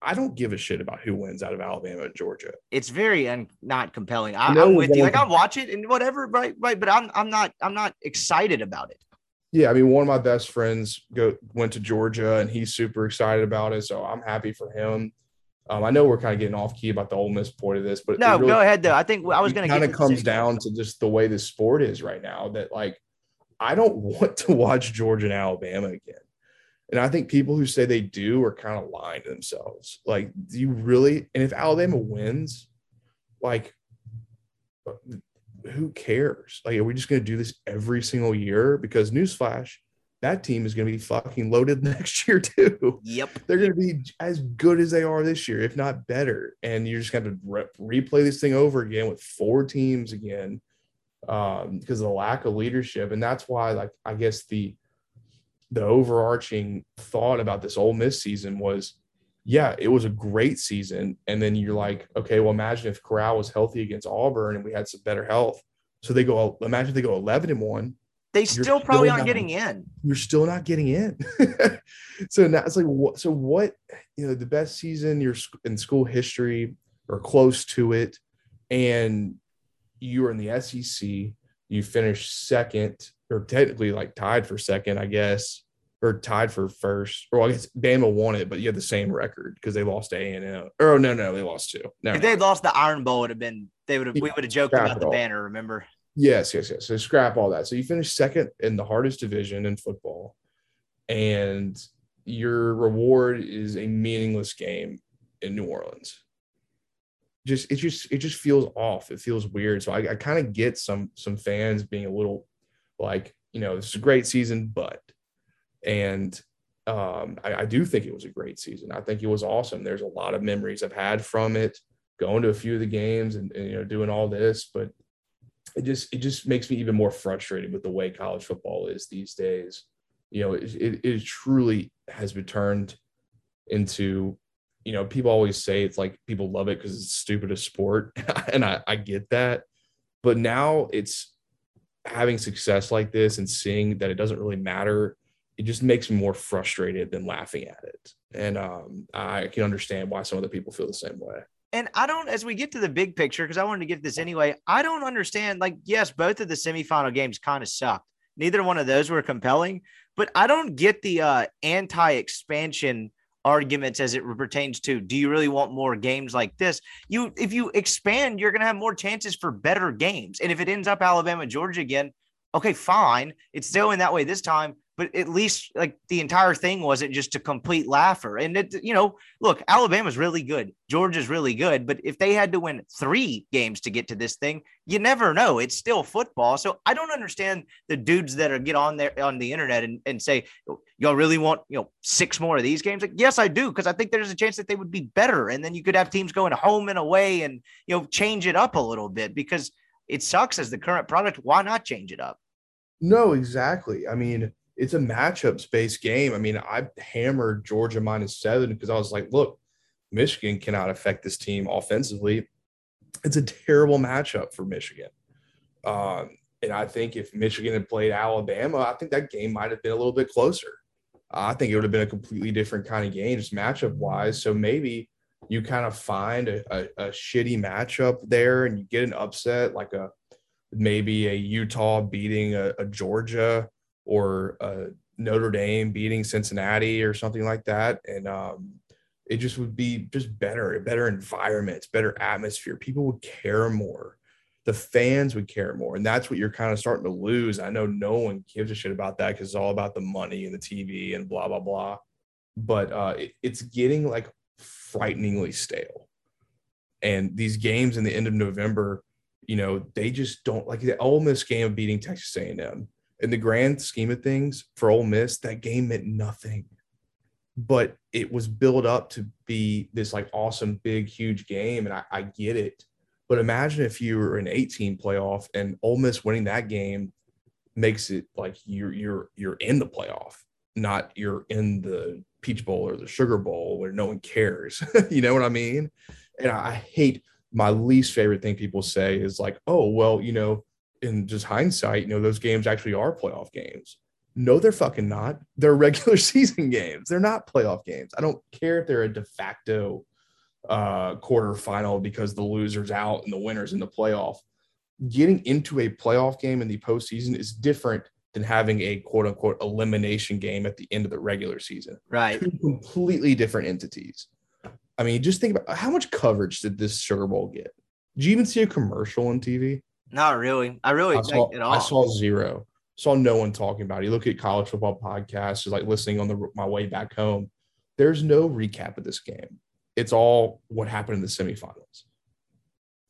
I don't give a shit about who wins out of Alabama and Georgia. It's very un- not compelling. I, am with you. Like I'll watch it and whatever, right? Right. But I'm I'm not I'm not excited about it. Yeah, I mean, one of my best friends go went to Georgia, and he's super excited about it. So I'm happy for him. Um, I know we're kind of getting off key about the Ole Miss point of this, but no, really, go ahead though. I think I was going to kind of comes down to just the way the sport is right now. That like, I don't [LAUGHS] want to watch Georgia and Alabama again. And I think people who say they do are kind of lying to themselves. Like, do you really? And if Alabama wins, like, who cares? Like, are we just going to do this every single year? Because newsflash, that team is going to be fucking loaded [LAUGHS] next year too. Yep. They're going to be as good as they are this year, if not better. And you're just going to re- replay this thing over again with four teams again um, because of the lack of leadership. And that's why, like, I guess the the overarching thought about this Ole Miss season was, yeah, it was a great season. And then you're like, okay, well, imagine if Corral was healthy against Auburn and we had some better health. So they go, imagine if they go 11 and one they still still probably aren't not- getting in. you're still not getting in. [LAUGHS] so now it's like, what? So what? You know, the best season you're in school history or close to it, and you were in the SEC. You finished second, or technically like tied for second, I guess, or tied for first. Or I guess Bama won it, but you had the same record because they lost A and M. Or no, no, they lost two. No, If they lost the Iron Bowl, it would have been they would have we would have joked about the banner. Remember? Yes, yes, yes. So scrap all that. So you finished second in the hardest division in football, and your reward is a meaningless game in New Orleans. Just it just it just feels off. It feels weird. So I, I kind of get some some fans being a little like, you know, this is a great season, but and um, I, I do think it was a great season. I think it was awesome. There's a lot of memories I've had from it, going to a few of the games and, and you know doing all this, but it just it just makes me even more frustrated with the way college football is these days. You know, it, it, it truly has returned into, you know, people always say it's like people love it because it's stupid a sport, [LAUGHS] and I, I get that, but now it's having success like this and seeing that it doesn't really matter. It just makes me more frustrated than laughing at it, and um, I can understand why some other people feel the same way. And I don't, as we get to the big picture, because I wanted to get this anyway, I don't understand. Like, yes, both of the semifinal games kind of sucked. Neither one of those were compelling, but I don't get the uh, anti expansion arguments as it pertains to do you really want more games like this you if you expand you're going to have more chances for better games and if it ends up alabama georgia again okay fine it's still in that way this time but at least like the entire thing wasn't just a complete laugher. And it you know look alabama's really good. Georgia's really good. But if they had to win three games to get to this thing you never know. It's still football. So i don't understand the dudes that are get on there on the internet and, and say oh, y'all really want you know six more of these games? Like yes i do because i think there's a chance that they would be better. And then you could have teams going home and away and you know change it up a little bit because it sucks as the current product. Why not change it up? No, exactly. I mean, it's a matchups based game. I mean, I hammered Georgia minus seven because I was like, look, Michigan cannot affect this team offensively. It's a terrible matchup for Michigan. Um, and I think if Michigan had played Alabama, I think that game might have been a little bit closer. I think it would have been a completely different kind of game, just matchup wise. So maybe you kind of find a, a, a shitty matchup there and you get an upset like a maybe a Utah beating a, a Georgia or a Notre Dame beating Cincinnati or something like that. And um, it just would be just better, a better environment, better atmosphere. People would care more. The fans would care more. And that's what you're kind of starting to lose. I know no one gives a shit about that because it's all about the money and the TV and blah, blah, blah. But uh, it, it's getting like frighteningly stale. And these games in the end of November, you know, they just don't like the Ole Miss game of beating Texas A&M. In the grand scheme of things, for Ole Miss, that game meant nothing. But it was built up to be this like awesome, big, huge game, and I, I get it. But imagine if you were an 18 playoff and Ole Miss winning that game makes it like you're you're you're in the playoff, not you're in the Peach Bowl or the Sugar Bowl where no one cares. [LAUGHS] you know what I mean? And I hate my least favorite thing people say is like, oh, well, you know, in just hindsight, you know, those games actually are playoff games. No, they're fucking not. They're [LAUGHS] regular season games. They're not playoff games. I don't care if they're a de facto uh quarterfinal because the loser's out and the winner's in the playoff. Getting into a playoff game in the postseason is different than having a quote unquote elimination game at the end of the regular season right two completely different entities. I mean, just think about how much coverage did this Sugar Bowl get? Did you even see a commercial on TV? Not really i really I saw, at all I saw zero. saw no one talking about it. You look at college football podcasts, like listening on the my way back home. There's no recap of this game. It's all what happened in the semifinals.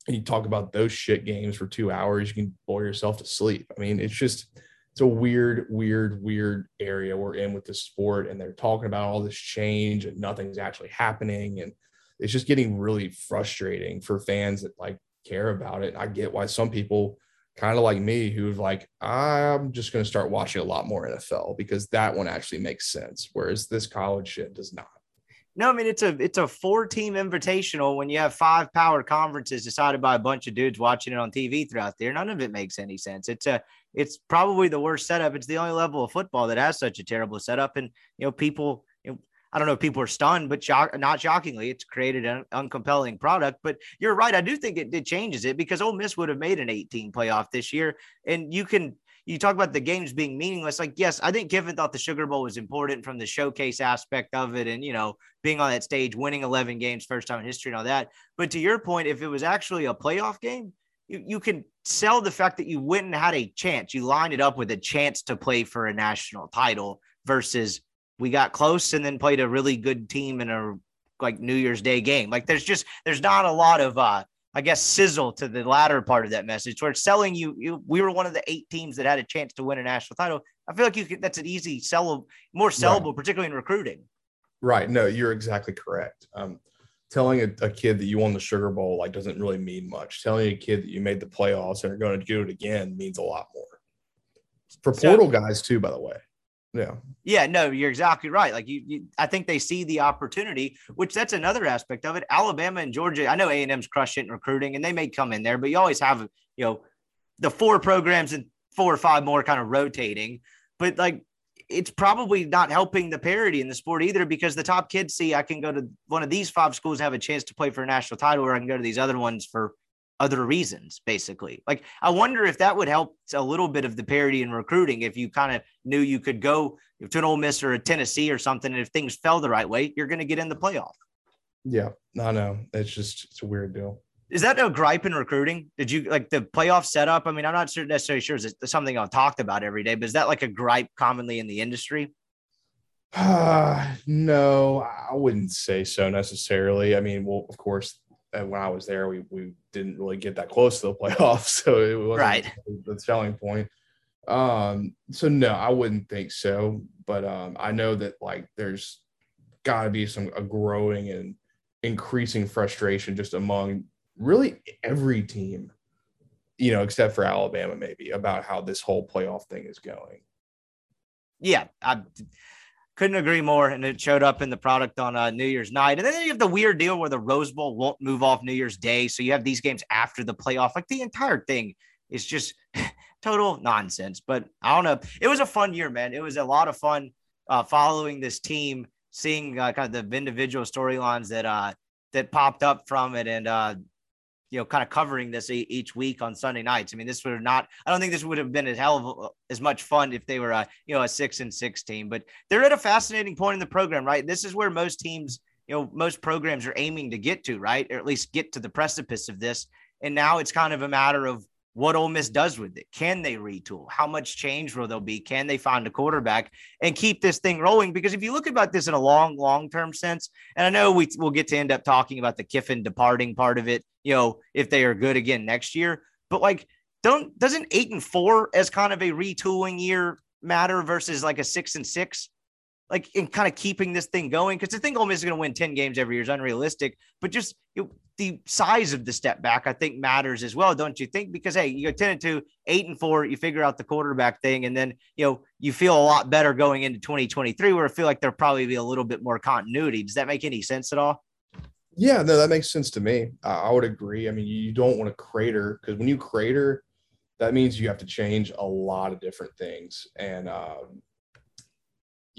And you talk about those shit games for two hours, you can bore yourself to sleep. I mean, it's just it's a weird, weird, weird area we're in with the sport, and they're talking about all this change and nothing's actually happening, and it's just getting really frustrating for fans that like care about it. I get why some people kind of like me who've like i'm just going to start watching a lot more nfl because that one actually makes sense whereas this college shit does not. No i mean it's a it's a four team invitational when you have five power conferences decided by a bunch of dudes watching it on tv throughout there. None of it makes any sense. It's a it's probably the worst setup. It's the only level of football that has such a terrible setup. And you know people I don't know if people are stunned, but shock, not shockingly, it's created an uncompelling product. But you're right. I do think it, it changes it because Ole Miss would have made an 18 playoff this year. And you can, you talk about the games being meaningless. Like, yes, I think Kiffin thought the Sugar Bowl was important from the showcase aspect of it and, you know, being on that stage, winning 11 games, first time in history and all that. But to your point, if it was actually a playoff game, you, you can sell the fact that you went and had a chance. You lined it up with a chance to play for a national title versus we got close and then played a really good team in a like New Year's Day game. Like there's just there's not a lot of uh I guess sizzle to the latter part of that message where it's selling you, you we were one of the eight teams that had a chance to win a national title. I feel like you could that's an easy sell more sellable, right. particularly in recruiting. Right. No, you're exactly correct. Um telling a, a, kid that you won the Sugar Bowl like doesn't really mean much. Telling a kid that you made the playoffs and are going to do it again means a lot more. For portal so, guys too, by the way. Yeah. Yeah, no, you're exactly right. Like you, you, I think they see the opportunity, which that's another aspect of it. Alabama and Georgia, I know A&M's crushed it in recruiting and they may come in there, but you always have, you know, the four programs and four or five more kind of rotating. But like it's probably not helping the parity in the sport either because the top kids see I can go to one of these five schools have a chance to play for a national title, or I can go to these other ones for other reasons, basically. Like, I wonder if that would help a little bit of the parity in recruiting if you kind of knew you could go to an Ole Miss or a Tennessee or something. And if things fell the right way, you're going to get in the playoff. Yeah, I know. It's just, it's a weird deal. Is that a gripe in recruiting? Did you like the playoff setup? I mean, I'm not necessarily sure it's something I've talked about every day, but is that like a gripe commonly in the industry? Uh, [SIGHS] no, I wouldn't say so necessarily. I mean, well, of course, when I was there, we we didn't really get that close to the [LAUGHS] playoffs, so it wasn't right. the selling point. Um, so no, I wouldn't think so. But um, I know that like there's got to be some a growing and increasing frustration just among really every team, you know, except for Alabama, maybe about how this whole playoff thing is going. Yeah, I couldn't agree more. And it showed up in the product on uh, New Year's night. And then you have the weird deal where the Rose Bowl won't move off New Year's Day. So you have these games after the playoff. Like the entire thing is just [LAUGHS] total nonsense. But I don't know. It was a fun year, man. It was a lot of fun uh, following this team, seeing uh, kind of the individual storylines that uh, that popped up from it, and uh, you know, kind of covering this each week on Sunday nights. I mean, this would have not, I don't think this would have been as hell of as much fun if they were a, you know, a six and six team, but they're at a fascinating point in the program, right? This is where most teams, you know, most programs are aiming to get to, right? Or at least get to the precipice of this. And now it's kind of a matter of what Ole Miss does with it. Can they retool? How much change will there be? Can they find a quarterback and keep this thing rolling? Because if you look about this in a long, long term sense, and I know we will get to end up talking about the Kiffin departing part of it, you know, if they are good again next year, but like, don't doesn't eight and four as kind of a retooling year matter versus like a six and six? Like in kind of keeping this thing going because the thing Ole Miss is going to win 10 games every year is unrealistic, but just the size of the step back, I think matters as well, don't you think? Because hey, you go 10 and 2, 8 and 4, you figure out the quarterback thing, and then you know you feel a lot better going into 2023, where I feel like there'll probably be a little bit more continuity. Does that make any sense at all? Yeah, no, that makes sense to me. I would agree. I mean, you don't want to crater because when you crater, that means you have to change a lot of different things. And um,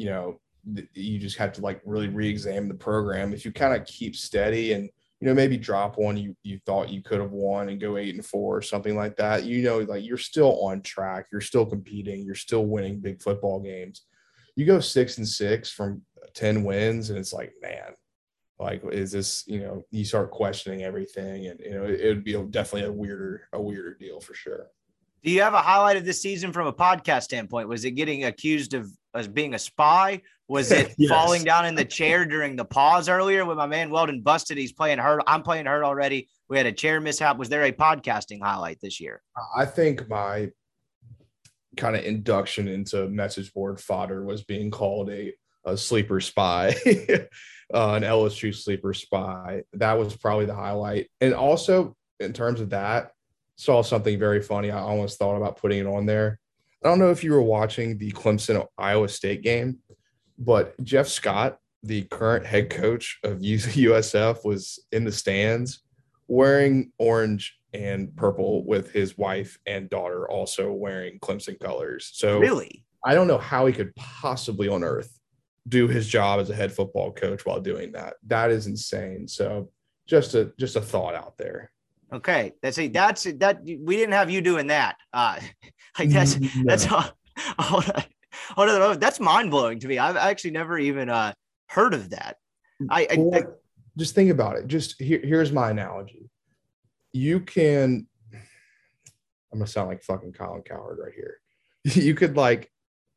you know, you just have to like really re-examine the program. If you kind of keep steady and you know maybe drop one you you thought you could have won and go eight and four or something like that, you know, like you're still on track, you're still competing, you're still winning big football games. You go six and six from ten wins, and it's like, man, like is this you know you start questioning everything, and you know it, it would be a, definitely a weirder a weirder deal for sure. Do you have a highlight of this season from a podcast standpoint? Was it getting accused of as being a spy? Was [LAUGHS] it Yes. falling down in the chair during the pause earlier when my man Weldon busted? He's playing hurt. I'm playing hurt already. We had a chair mishap. Was there a podcasting highlight this year? I think my kind of induction into message board fodder was being called a, a sleeper spy, [LAUGHS] uh, an LSU sleeper spy. That was probably the highlight. And also, in terms of that, saw something very funny. I almost thought about putting it on there. I don't know if you were watching the Clemson Iowa State game, but Jeff Scott, the current head coach of USF, [LAUGHS] was in the stands wearing orange and purple with his wife and daughter also wearing Clemson colors. So Really? I don't know how he could possibly on earth do his job as a head football coach while doing that. That is insane. So just a just a thought out there. Okay. That's a that's that we didn't have you doing that. Uh [LAUGHS] like that's No. that's all, hold on. Hold on, that's mind blowing to me. I've actually never even uh heard of that. I, I, I just think about it. Just here, here's my analogy. You can, I'm gonna sound like fucking Colin Cowherd right here. [LAUGHS] You could like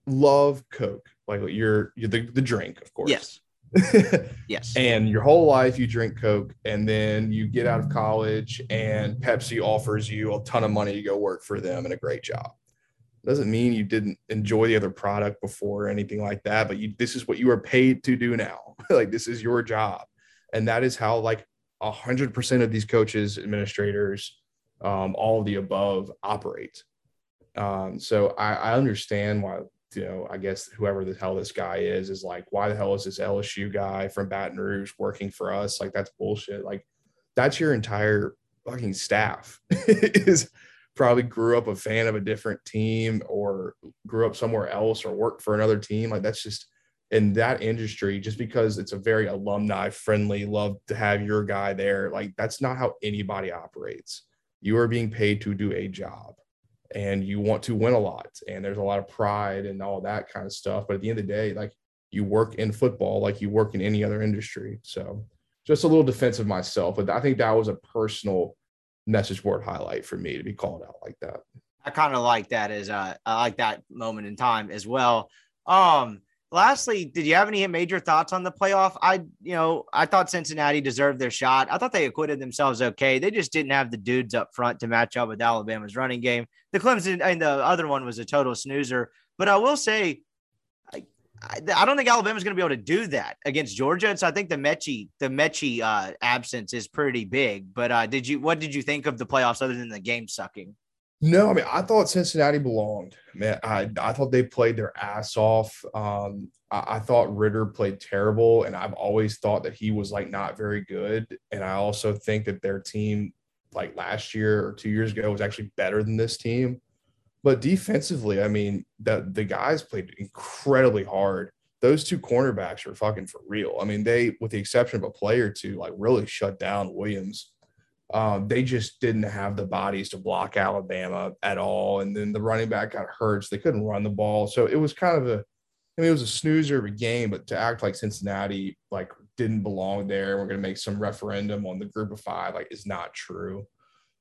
love Coke, like you're, you're the, the drink, of course. yes. Yes. and your whole life you drink Coke, and then you get out of college, and Pepsi offers you a ton of money to go work for them and a great job. Doesn't mean you didn't enjoy the other product before or anything like that, but you this is what you are paid to do now. [LAUGHS] like this is your job, and that is how like a hundred percent of these coaches, administrators, um, all of the above operate. Um, so I, I understand why you know, I guess whoever the hell this guy is is like, why the hell is this LSU guy from Baton Rouge working for us? Like, that's bullshit. Like, that's your entire fucking staff [LAUGHS] is probably grew up a fan of a different team or grew up somewhere else or worked for another team. Like, that's just in that industry, just because it's a very alumni friendly, love to have your guy there. Like, that's not how anybody operates. You are being paid to do a job and you want to win a lot and there's a lot of pride and all that kind of stuff but at the end of the day like you work in football like you work in any other industry so just a little defensive myself but i think that was a personal message board highlight for me to be called out like that I kind of like that as uh, I like that moment in time as well. Um, lastly, did you have any major thoughts on the playoff? I, you know, I thought Cincinnati deserved their shot. I thought they acquitted themselves okay. They just didn't have the dudes up front to match up with Alabama's running game. The Clemson and the other one was a total snoozer. But I will say, I, I, don't think Alabama's going to be able to do that against Georgia. And so I think the Metchie, the Metchie uh, absence is pretty big. But uh, did you, what did you think of the playoffs other than the game sucking? No, I mean I thought Cincinnati belonged. Man, I I thought they played their ass off. Um, I, I thought Ridder played terrible, and I've always thought that he was like not very good. And I also think that their team, like last year or two years ago, was actually better than this team. But defensively, I mean, the the guys played incredibly hard. Those two cornerbacks are fucking for real. I mean, they, with the exception of a player or two, like really shut down Williams um, they just didn't have the bodies to block Alabama at all. And then the running back got hurt, so they couldn't run the ball. So it was kind of a, I mean, it was a snoozer of a game, but to act like Cincinnati like didn't belong there, we're going to make some referendum on the group of five, like is not true.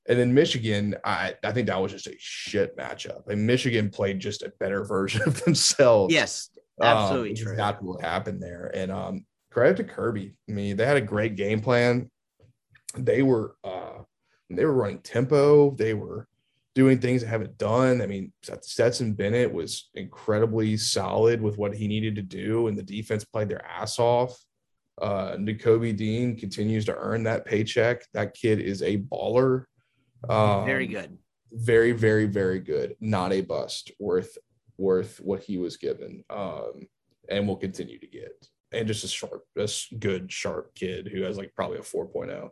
And then Michigan, I, I think that was just a shit matchup. And Michigan played just a better [LAUGHS] version of themselves. Yes, Um, absolutely is true. Exactly what happened there. And um, credit to Kirby. I mean, they had a great game plan. They were uh, they were running tempo. They were doing things they haven't done. I mean, Stetson Bennett was incredibly solid with what he needed to do, and the defense played their ass off. Uh, Nakobe Dean continues to earn that paycheck. That kid is a baller. Um, Very good. very very very good not a bust worth worth what he was given um and will continue to get and just a sharp a good sharp kid who has like probably a 4.0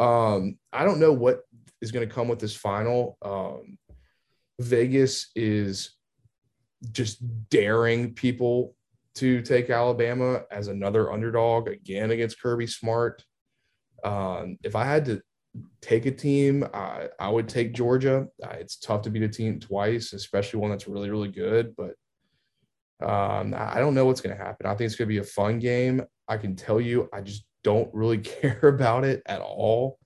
um i don't know what is going to come with this final um vegas is just daring people to take alabama as another underdog again against kirby smart um if i had to take a team, I, I would take Georgia. Uh, it's tough to beat a team twice, especially one that's really, really good. But um, I I don't know what's going to happen. I think it's going to be a fun game. I can tell you, I just don't really [LAUGHS] care about it at all.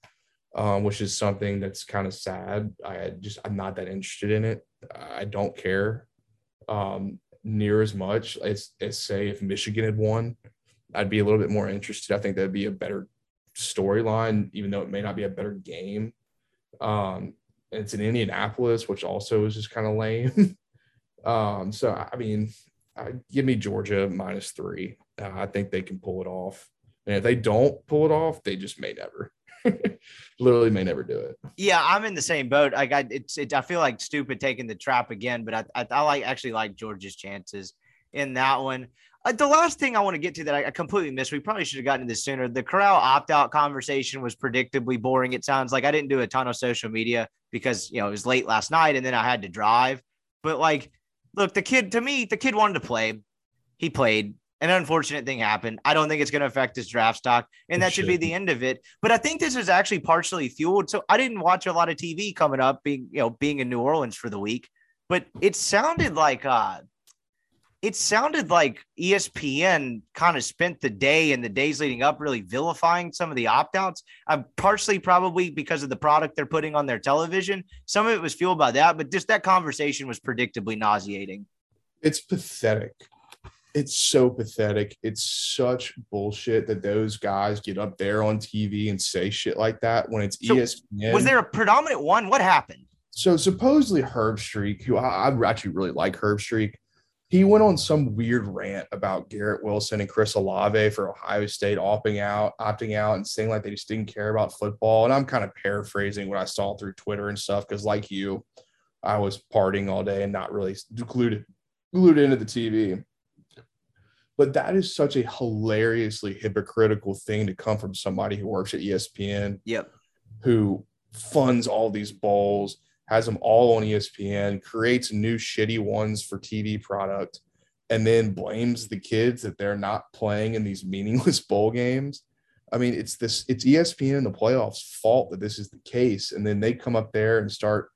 um, which is something that's kind of sad. I just I'm not that interested in it. I don't care um, near as much as, as say if Michigan had won. I'd be a little bit more interested. I think that'd be a better storyline, even though it may not be a better game. Um, it's in Indianapolis, which also is just kind of lame. [LAUGHS] um, so I mean, I, give me Georgia minus three. Uh, I think they can pull it off. And if they don't pull it off, they just may never. [LAUGHS] Literally may never do it. Yeah, I'm in the same boat. Like I, it's, it, I feel like stupid taking the trap again, but I, I, I like actually like George's chances in that one. Uh, the last thing I want to get to that I, I completely missed, we probably should have gotten to this sooner. The Corral opt out conversation was predictably boring. It sounds like I didn't do a ton of social media because, you know, it was late last night and then I had to drive. But like, look, the kid, to me, the kid wanted to play. He played. An unfortunate thing happened. I don't think it's going to affect his draft stock, and that should be the end of it. But I think this is actually partially fueled. So I didn't watch a lot of TV coming up, being you know being in New Orleans for the week, but it sounded like uh it sounded like ESPN kind of spent the day and the days leading up really vilifying some of the opt outs. I'm partially probably because of the product they're putting on their television. Some of it was fueled by that, but just that conversation was predictably nauseating. It's pathetic. It's so pathetic. It's such bullshit that those guys get up there on TV and say shit like that when it's so ESPN. Was there a predominant one? What happened? So supposedly Herbstreit, who I, I actually really like Herbstreit, he went on some weird rant about Garrett Wilson and Chris Olave for Ohio State opting out, opting out, and saying like they just didn't care about football. And I'm kind of paraphrasing what I saw through Twitter and stuff because, like you, I was partying all day and not really glued glued into the TV. But that is such a hilariously hypocritical thing to come from somebody who works at ESPN. Yep. Who funds all these bowls has them all on ESPN, creates new shitty ones for TV product, and then blames the kids that they're not playing in these [LAUGHS] meaningless bowl games. I mean, it's this it's ESPN and the playoffs fault that this is the case. And then they come up there and start,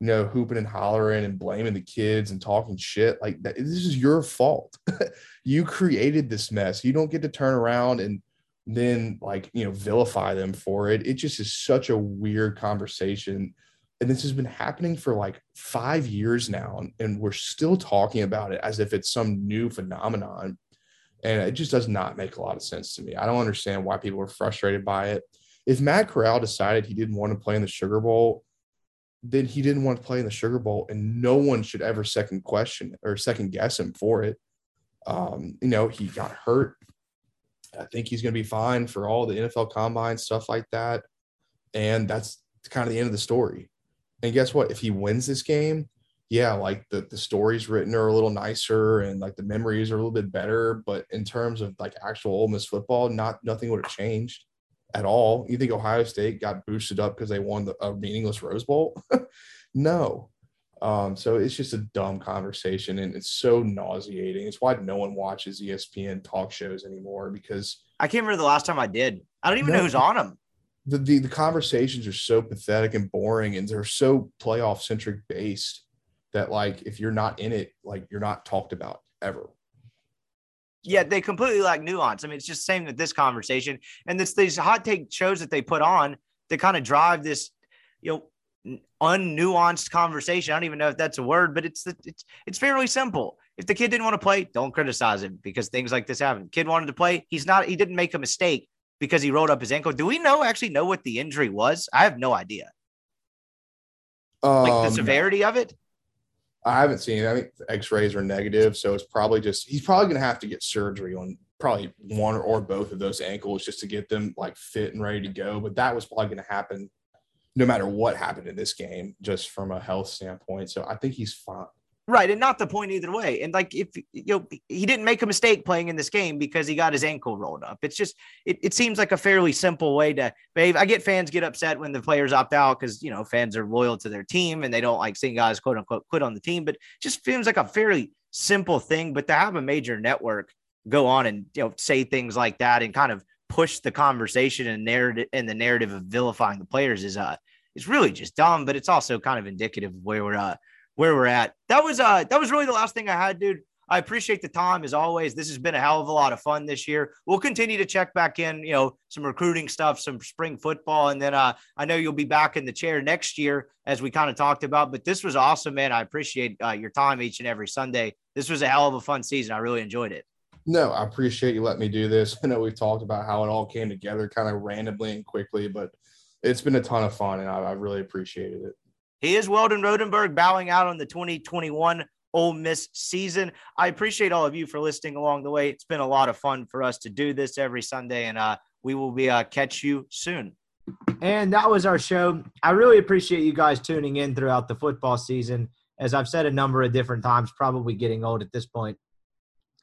you know, hooping and hollering and blaming the kids and talking shit. Like that, this is your fault. [LAUGHS] you created this mess. You don't get to turn around and then like, you know, vilify them for it. It just is such a weird conversation and this has been happening for like five years now and, and we're still talking about it as if it's some new phenomenon and it just does not make a lot of sense to me i don't understand why people are frustrated by it if matt corral decided he didn't want to play in the sugar bowl then he didn't want to play in the sugar bowl and no one should ever second question or second guess him for it. Um, you know he got hurt. I think he's going to be fine for all the nfl combine stuff like that. And that's kind of the end of the story. And guess what? If he wins this game, yeah, like the the stories written are a little nicer and like the memories are a little bit better. But in terms of like actual Ole Miss football, not nothing would have changed at all. You think Ohio State got boosted up because they won the, a meaningless Rose Bowl? [LAUGHS] no. Um, so it's just a dumb conversation and it's so nauseating. It's why no one watches ESPN talk shows anymore because I can't remember the last time I did. I don't even no, know who's on them the, the, the conversations are so pathetic and boring and they're so playoff centric based that like if you're not in it like you're not talked about ever yeah they completely lack nuance i mean it's just the same with this conversation and it's these hot take shows that they put on that kind of drive this you know unnuanced conversation i don't even know if that's a word but it's it's it's fairly simple if the kid didn't want to play don't criticize him because things like this happen kid wanted to play he's not he didn't make a mistake because he rolled up his ankle. Do we know actually know what the injury was? I have no idea. Um, like the um, severity of it. I haven't seen it. I think X-rays are negative, so it's probably just he's probably going to have to get surgery on probably one or both of those ankles just to get them like fit and ready to go. But that was probably going to happen no matter what happened in this game, just from a health standpoint. So I think he's fine. Right, and not the point either way. And like if you know he didn't make a mistake playing in this game because he got his ankle rolled up. It's just it, it seems like a fairly simple way to behave. I get fans get upset when the players opt out because you know fans are loyal to their team and they don't like seeing guys quote unquote quit on the team. But just seems like a fairly simple thing. But to have a major network go on and you know say things like that and kind of push the conversation and narrative and the narrative of vilifying the players is uh is really just dumb. But it's also kind of indicative of where we're uh where we're at. That was uh that was really the last thing I had, dude. I appreciate the time as always. This has been a hell of a lot of fun this year. We'll continue to check back in, you know, some recruiting stuff, some spring football, and then uh, I know you'll be back in the chair next year as we kind of talked about. But this was awesome, man. I appreciate uh, your time each and every Sunday. This was a hell of a fun season. I really enjoyed it. No, I appreciate you letting me do this. [LAUGHS] I know we've talked about how it all came together kind of randomly and quickly, but it's been a ton of fun and I, I really appreciated it. He is Weldon Rodenberg bowing out on the 2021 Ole Miss season. I appreciate all of you for listening along the way. It's been a lot of fun for us to do this every Sunday, and uh, we will be uh, catch you soon. And that was our show. I really appreciate you guys tuning in throughout the football season. As I've said a number of different times, probably getting old at this point.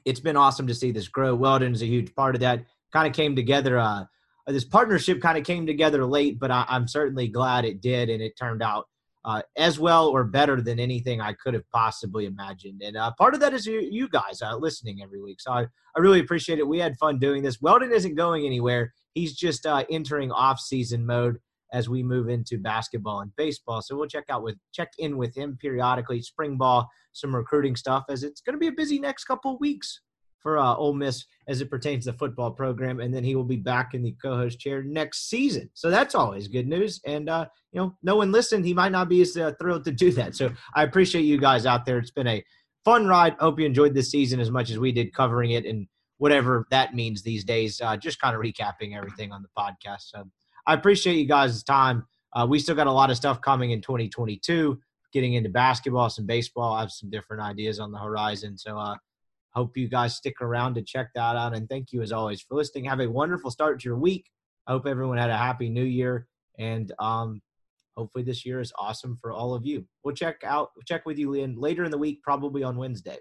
It's been awesome to see this grow. Weldon is a huge part of that. Kind of came together. Uh, this partnership kind of came together late, but I, I'm certainly glad it did, and it turned out uh, as well or better than anything I could have possibly imagined. And uh, part of that is you, you guys uh, listening every week. So I, I really appreciate it. We had fun doing this. Weldon isn't going anywhere. He's just uh, entering off-season mode as we move into basketball and baseball. So we'll check out with check in with him periodically, spring ball, some recruiting stuff, as it's going to be a busy next couple of weeks for uh, Ole Miss as it pertains to the football program, and then he will be back in the co-host chair next season. So that's always good news. And uh, you know, no one listened. He might not be as uh, thrilled to do that. So I appreciate you guys out there. It's been a fun ride. Hope you enjoyed this season as much as we did covering it and whatever that means these days. Uh, just kind of recapping everything on the podcast. So I appreciate you guys' time. Uh, we still got a lot of stuff coming in 2022. Getting into basketball, some baseball. I have some different ideas on the horizon. So uh, Hope you guys stick around to check that out. And thank you as always for listening. Have a wonderful start to your week. I hope everyone had a happy new year. And um, hopefully this year is awesome for all of you. We'll check out check with you in later in the week, probably on Wednesday.